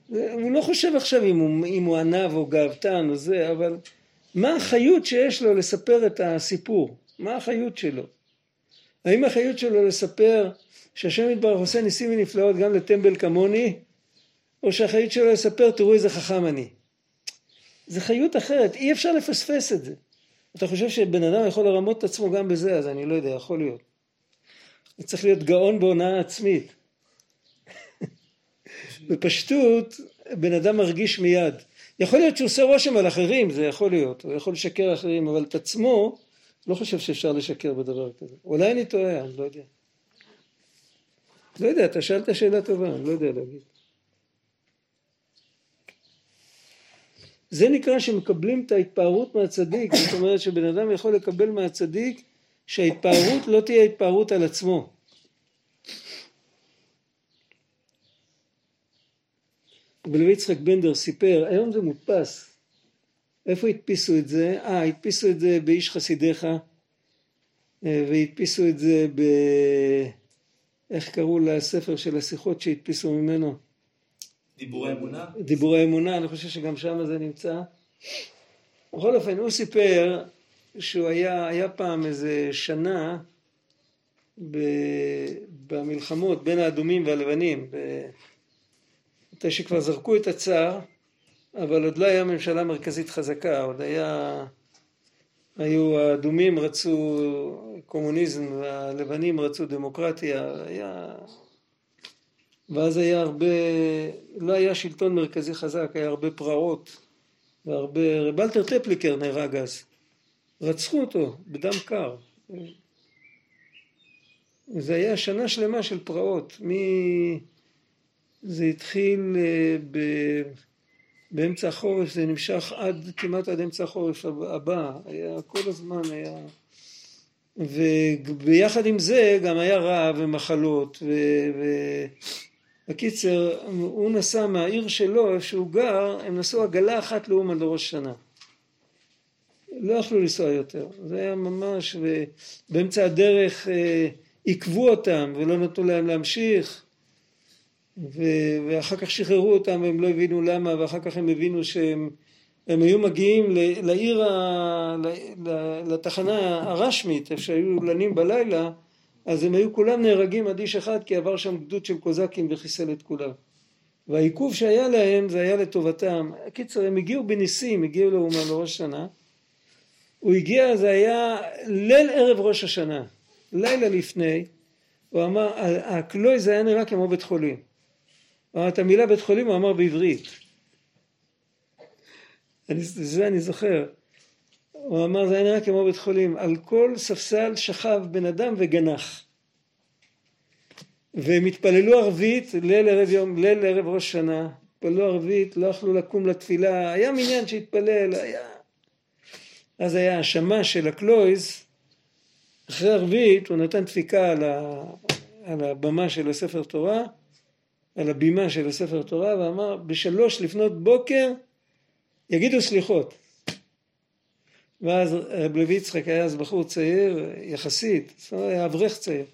הוא לא חושב עכשיו אם הוא, אם הוא ענב או גאוותן או זה, אבל מה החיות שיש לו לספר את הסיפור? מה החיות שלו? האם החיות שלו לספר שהשם יתברך עושה ניסים ונפלאות גם לטמבל כמוני, או שהחיות שלו לספר תראו איזה חכם אני? זה חיות אחרת, אי אפשר לפספס את זה. אתה חושב שבן אדם יכול לרמות את עצמו גם בזה, אז אני לא יודע, יכול להיות. צריך להיות גאון בהונאה עצמית. בפשטות בן אדם מרגיש מיד. יכול להיות שהוא עושה רושם על אחרים, זה יכול להיות, הוא יכול לשקר אחרים, אבל את עצמו, לא חושב שאפשר לשקר בדבר כזה. אולי אני טועה, אני לא יודע. לא יודע, אתה שאלת שאלה טובה, אני לא יודע להגיד. זה נקרא שמקבלים את ההתפארות מהצדיק, זאת אומרת שבן אדם יכול לקבל מהצדיק שההתפארות לא תהיה התפארות על עצמו. רבי יצחק בנדר סיפר, היום זה מודפס, איפה הדפיסו את זה? אה, הדפיסו את זה באיש חסידיך, אה, והדפיסו את זה ב... איך קראו לספר של השיחות שהדפיסו ממנו? דיבורי אמונה? דיבורי אמונה, אני חושב שגם שם זה נמצא. בכל אופן, הוא סיפר שהוא היה, היה פעם איזה שנה במלחמות בין האדומים והלבנים, מתי שכבר זרקו את הצער, אבל עוד לא היה ממשלה מרכזית חזקה, עוד היה, היו האדומים רצו קומוניזם והלבנים רצו דמוקרטיה, היה, ואז היה הרבה, לא היה שלטון מרכזי חזק, היה הרבה פרעות, והרבה, רב אלתר טפליקר נהרג אז. רצחו אותו בדם קר. זה היה שנה שלמה של פרעות. מ... זה התחיל אה, ב... באמצע החורף, זה נמשך עד, כמעט עד אמצע החורף הבא. היה כל הזמן היה... וביחד עם זה גם היה רעב ומחלות ו... בקיצר, הוא נסע מהעיר שלו, איפה שהוא גר, הם נסעו עגלה אחת לאומן לראש שנה. לא יכלו לנסוע יותר. זה היה ממש, ובאמצע הדרך אה, עיכבו אותם ולא נתנו להם להמשיך, ו, ואחר כך שחררו אותם והם לא הבינו למה, ואחר כך הם הבינו שהם הם היו מגיעים לעיר, ה, לתחנה הרשמית, איפה שהיו לנים בלילה, אז הם היו כולם נהרגים עד איש אחד כי עבר שם גדוד של קוזקים וחיסל את כולם. והעיכוב שהיה להם זה היה לטובתם. קיצר הם הגיעו בניסים, הגיעו לאומן לראש שנה. הוא הגיע, זה היה ליל ערב ראש השנה, לילה לפני, הוא אמר, הקלוי זה היה נראה כמו בית חולים. את המילה בית חולים הוא אמר בעברית. אני, זה אני זוכר. הוא אמר זה היה נראה כמו בית חולים, על כל ספסל שכב בן אדם וגנח. והם התפללו ערבית ליל ערב יום, ליל ערב ראש שנה, התפללו ערבית, לא יכלו לקום לתפילה, היה מניין שהתפלל, היה... אז היה האשמה של הקלויז, אחרי ערבית הוא נתן דפיקה על, ה... על הבמה של הספר תורה, על הבימה של הספר תורה, ואמר בשלוש לפנות בוקר יגידו סליחות. ואז רב לוי יצחק היה אז בחור צעיר יחסית, זאת אומרת היה אברך צעיר.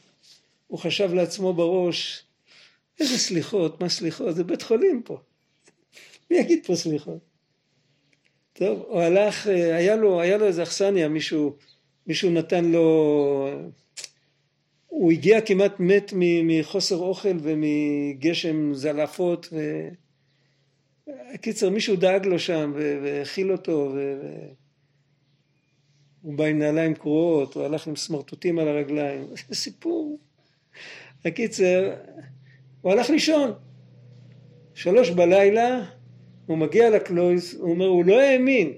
הוא חשב לעצמו בראש, איזה סליחות, מה סליחות, זה בית חולים פה. מי יגיד פה סליחות? טוב, הוא הלך, היה לו, היה לו איזה אכסניה, מישהו, מישהו נתן לו, הוא הגיע כמעט מת מחוסר אוכל ומגשם זלעפות, ו... קיצר מישהו דאג לו שם והאכיל אותו ו... הוא בא עם נעליים קרועות, הוא הלך עם סמרטוטים על הרגליים, זה סיפור. הקיצר, הוא הלך לישון. שלוש בלילה, הוא מגיע לקלויז, הוא אומר, הוא לא האמין.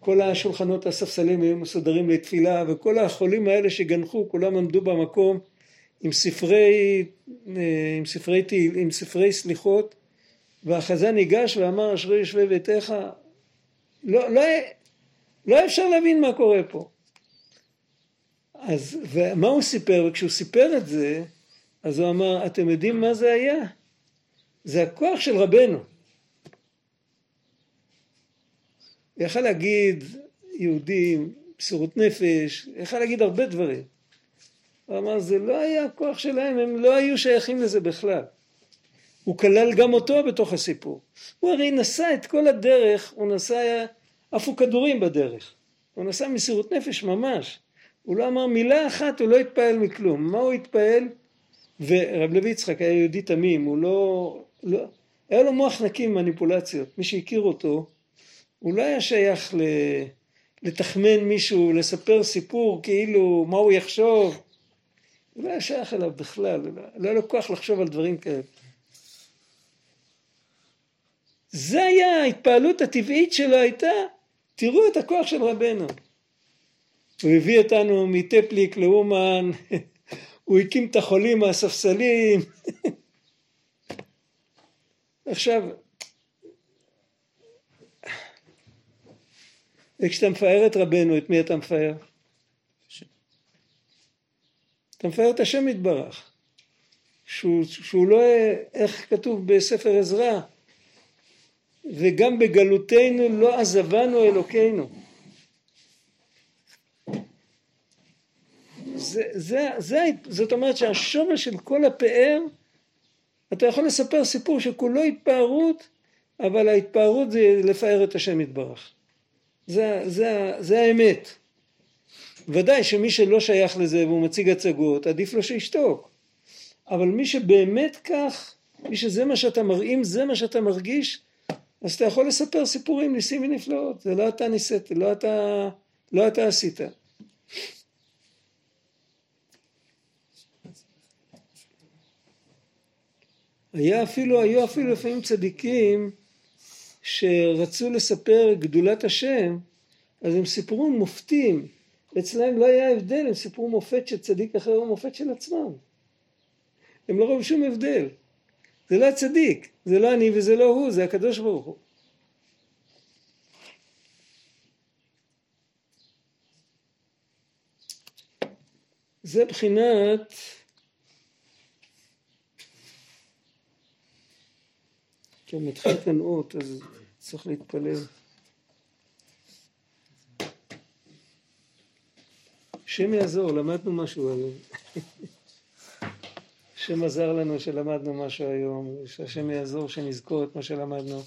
כל השולחנות הספסלים היו מסודרים לתפילה, וכל החולים האלה שגנחו, כולם עמדו במקום עם ספרי, אה, עם ספרי, עם ספרי סליחות, והחזן ניגש ואמר, אשרי יושבי ביתך, לא, לא, לא אפשר להבין מה קורה פה. אז ומה הוא סיפר? וכשהוא סיפר את זה, אז הוא אמר, אתם יודעים מה זה היה? זה הכוח של רבנו. הוא יכל להגיד יהודים, בשורות נפש, יכל להגיד הרבה דברים. הוא אמר, זה לא היה הכוח שלהם, הם לא היו שייכים לזה בכלל. הוא כלל גם אותו בתוך הסיפור. הוא הרי נסע את כל הדרך, הוא נסע עפו כדורים בדרך. הוא נסע מסירות נפש ממש. הוא לא אמר מילה אחת, הוא לא התפעל מכלום. מה הוא התפעל? ורב לוי יצחק היה יהודי תמים, הוא לא, לא... היה לו מוח נקי ממניפולציות. מי שהכיר אותו, הוא לא היה שייך. לתחמן מישהו, לספר סיפור כאילו מה הוא יחשוב. הוא לא היה שייך אליו בכלל, לא, לא היה לו כוח לחשוב על דברים כאלה. זה היה ההתפעלות הטבעית שלו הייתה תראו את הכוח של רבנו. הוא הביא אותנו מטפליק לאומן, הוא הקים את החולים מהספסלים. עכשיו, וכשאתה מפאר את רבנו, את מי אתה מפאר? אתה מפאר את השם יתברך. שהוא, שהוא לא, איך כתוב בספר עזרא, וגם בגלותנו לא עזבנו אלוקינו. זה, זה, זה, זאת אומרת שהשורש של כל הפאר, אתה יכול לספר סיפור שכולו התפארות, אבל ההתפארות זה לפאר את השם יתברך. זה, זה, זה האמת. ודאי שמי שלא שייך לזה והוא מציג הצגות, עדיף לו שישתוק. אבל מי שבאמת כך, מי שזה מה שאתה מראים, זה מה שאתה מרגיש, אז אתה יכול לספר סיפורים ניסים ונפלאות, זה לא אתה ניסית, לא אתה, לא אתה עשית. היה אפילו, היו אפילו לפעמים צדיקים כשרצו לספר גדולת השם, אז הם סיפרו מופתים. אצלהם לא היה הבדל, הם סיפרו מופת של צדיק אחר הוא מופת של עצמם. הם לא ראו שום הבדל. זה לא הצדיק, זה לא אני וזה לא הוא, זה הקדוש ברוך הוא. זה בחינת כן, מתחיל אות, אז צריך להתפלל. השם יעזור, למדנו משהו היום. השם עזר לנו שלמדנו משהו היום, שהשם יעזור שנזכור את מה שלמדנו.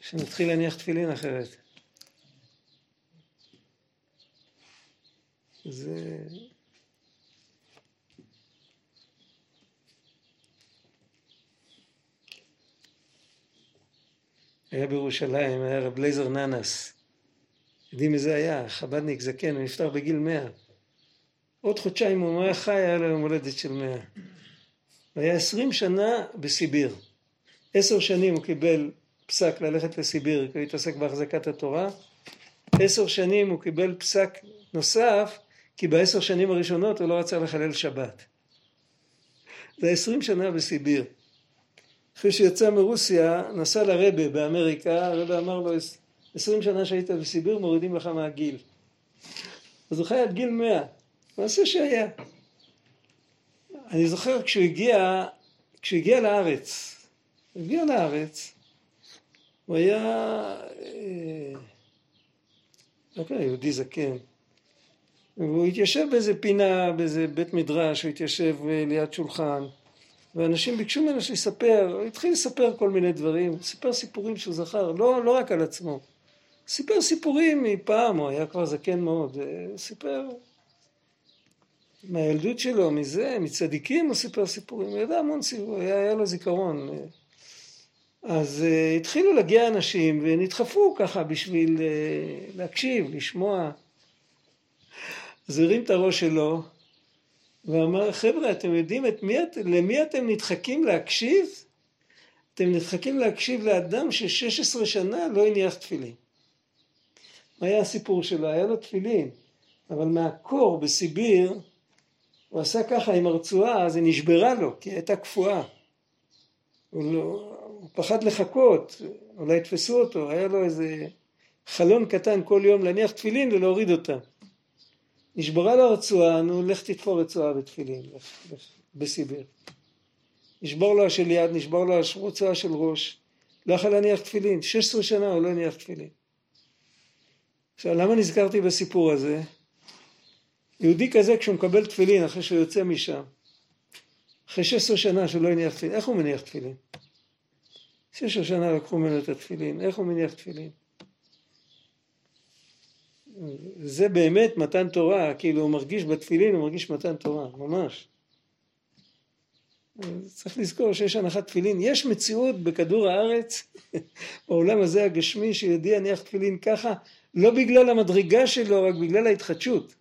שנתחיל להניח תפילין אחרת. זה... היה בירושלים, היה רב לייזר ננס. יודעים מי זה היה? חב"דניק זקן, הוא נפטר בגיל מאה. עוד חודשיים הוא היה חי, היה לו יום הולדת של מאה. הוא היה עשרים שנה בסיביר. עשר שנים הוא קיבל פסק ללכת לסיביר, כי הוא התעסק בהחזקת התורה. עשר שנים הוא קיבל פסק נוסף, כי בעשר שנים הראשונות הוא לא רצה לחלל שבת. זה עשרים שנה בסיביר. אחרי שיצא מרוסיה, נסע לרבה באמריקה, הרבה אמר לו, עשרים שנה שהיית בסיביר מורידים לך מהגיל. אז הוא חי עד גיל מאה, מעשה שהיה. אני זוכר כשהוא הגיע, כשהוא הגיע לארץ, הוא הגיע לארץ, הוא היה, אה, לא יודע, יהודי זקן, והוא התיישב באיזה פינה, באיזה בית מדרש, הוא התיישב אה, ליד שולחן, ואנשים ביקשו ממנו שיספר, הוא התחיל לספר כל מיני דברים, הוא סיפר סיפורים שהוא זכר, לא, לא רק על עצמו. סיפר סיפורים מפעם, הוא היה כבר זקן מאוד, הוא סיפר מהילדות שלו, מזה, מצדיקים הוא סיפר סיפורים, הוא ידע המון סיפורים, היה, היה לו זיכרון. אז uh, התחילו להגיע אנשים ונדחפו ככה בשביל uh, להקשיב, לשמוע. אז הרים את הראש שלו ואמר, חבר'ה, אתם יודעים את מי, למי אתם נדחקים להקשיב? אתם נדחקים להקשיב לאדם ש-16 שנה לא הניח תפילין. מה היה הסיפור שלו? היה לו תפילין, אבל מהקור בסיביר, הוא עשה ככה עם הרצועה, אז היא נשברה לו, כי היא הייתה קפואה. הוא, לא, הוא פחד לחכות, אולי יתפסו אותו, היה לו איזה חלון קטן כל יום להניח תפילין ולהוריד אותה. נשברה לו הרצועה, נו לך תתפור רצועה בתפילין, בסיביר. נשבור לו השל יד, נשבור לו הרצועה של ראש, לא יכול להניח תפילין, 16 שנה הוא לא הניח תפילין. עכשיו למה נזכרתי בסיפור הזה? יהודי כזה כשהוא מקבל תפילין אחרי שהוא יוצא משם, אחרי 16 שנה שהוא לא הניח תפילין, איך הוא מניח תפילין? 16 שנה לקחו ממנו את התפילין, איך הוא מניח תפילין? זה באמת מתן תורה, כאילו הוא מרגיש בתפילין, הוא מרגיש מתן תורה, ממש. צריך לזכור שיש הנחת תפילין. יש מציאות בכדור הארץ, בעולם הזה הגשמי, שיהודי יניח תפילין ככה, לא בגלל המדרגה שלו, רק בגלל ההתחדשות.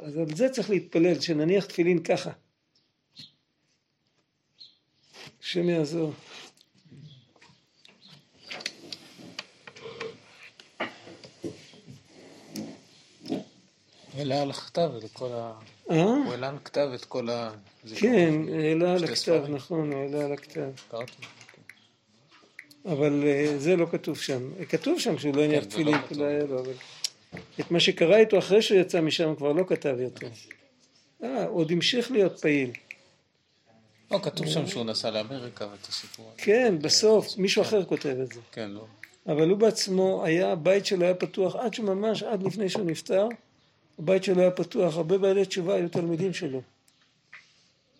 אז על זה צריך להתפלל, שנניח תפילין ככה. השם יעזור. הוא העלה על הכתב את כל ה... אה? הוא העלה על הכתב את כל ה... כן, העלה על שתי הכתב. נכון, הוא העלה על הכתב. קראתי. אבל אה, זה לא כתוב שם. כתוב שם שהוא לא הניח כן, זה תפילין, לא. לא היה לו, אבל... את מה שקרה איתו אחרי שהוא יצא משם כבר לא כתב יותר. אה, עוד המשיך להיות פעיל. לא, כתוב שם שהוא נסע לאמריקה ואת הסיפור הזה. כן, בסוף, מישהו אחר כותב את זה. כן, לא. אבל הוא בעצמו, היה, הבית שלו היה פתוח עד שממש, עד לפני שהוא נפטר, הבית שלו היה פתוח, הרבה בעלי תשובה היו תלמידים שלו.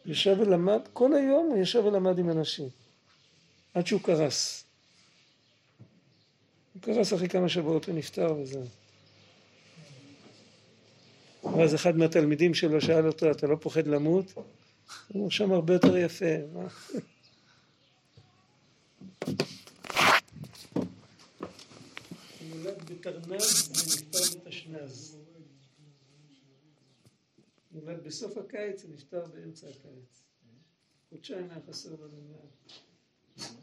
ישב ולמד, כל היום הוא ישב ולמד עם אנשים, עד שהוא קרס. הוא קרס אחרי כמה שבועות, הוא נפטר וזהו. ואז אחד מהתלמידים שלו שאל אותו, אתה לא פוחד למות? הוא שם הרבה יותר יפה. נולד בתרנ"ז ונפטר בתשנ"ז. נולד בסוף הקיץ ונפטר באמצע הקיץ. חודשיים היה חסר לנו מעט.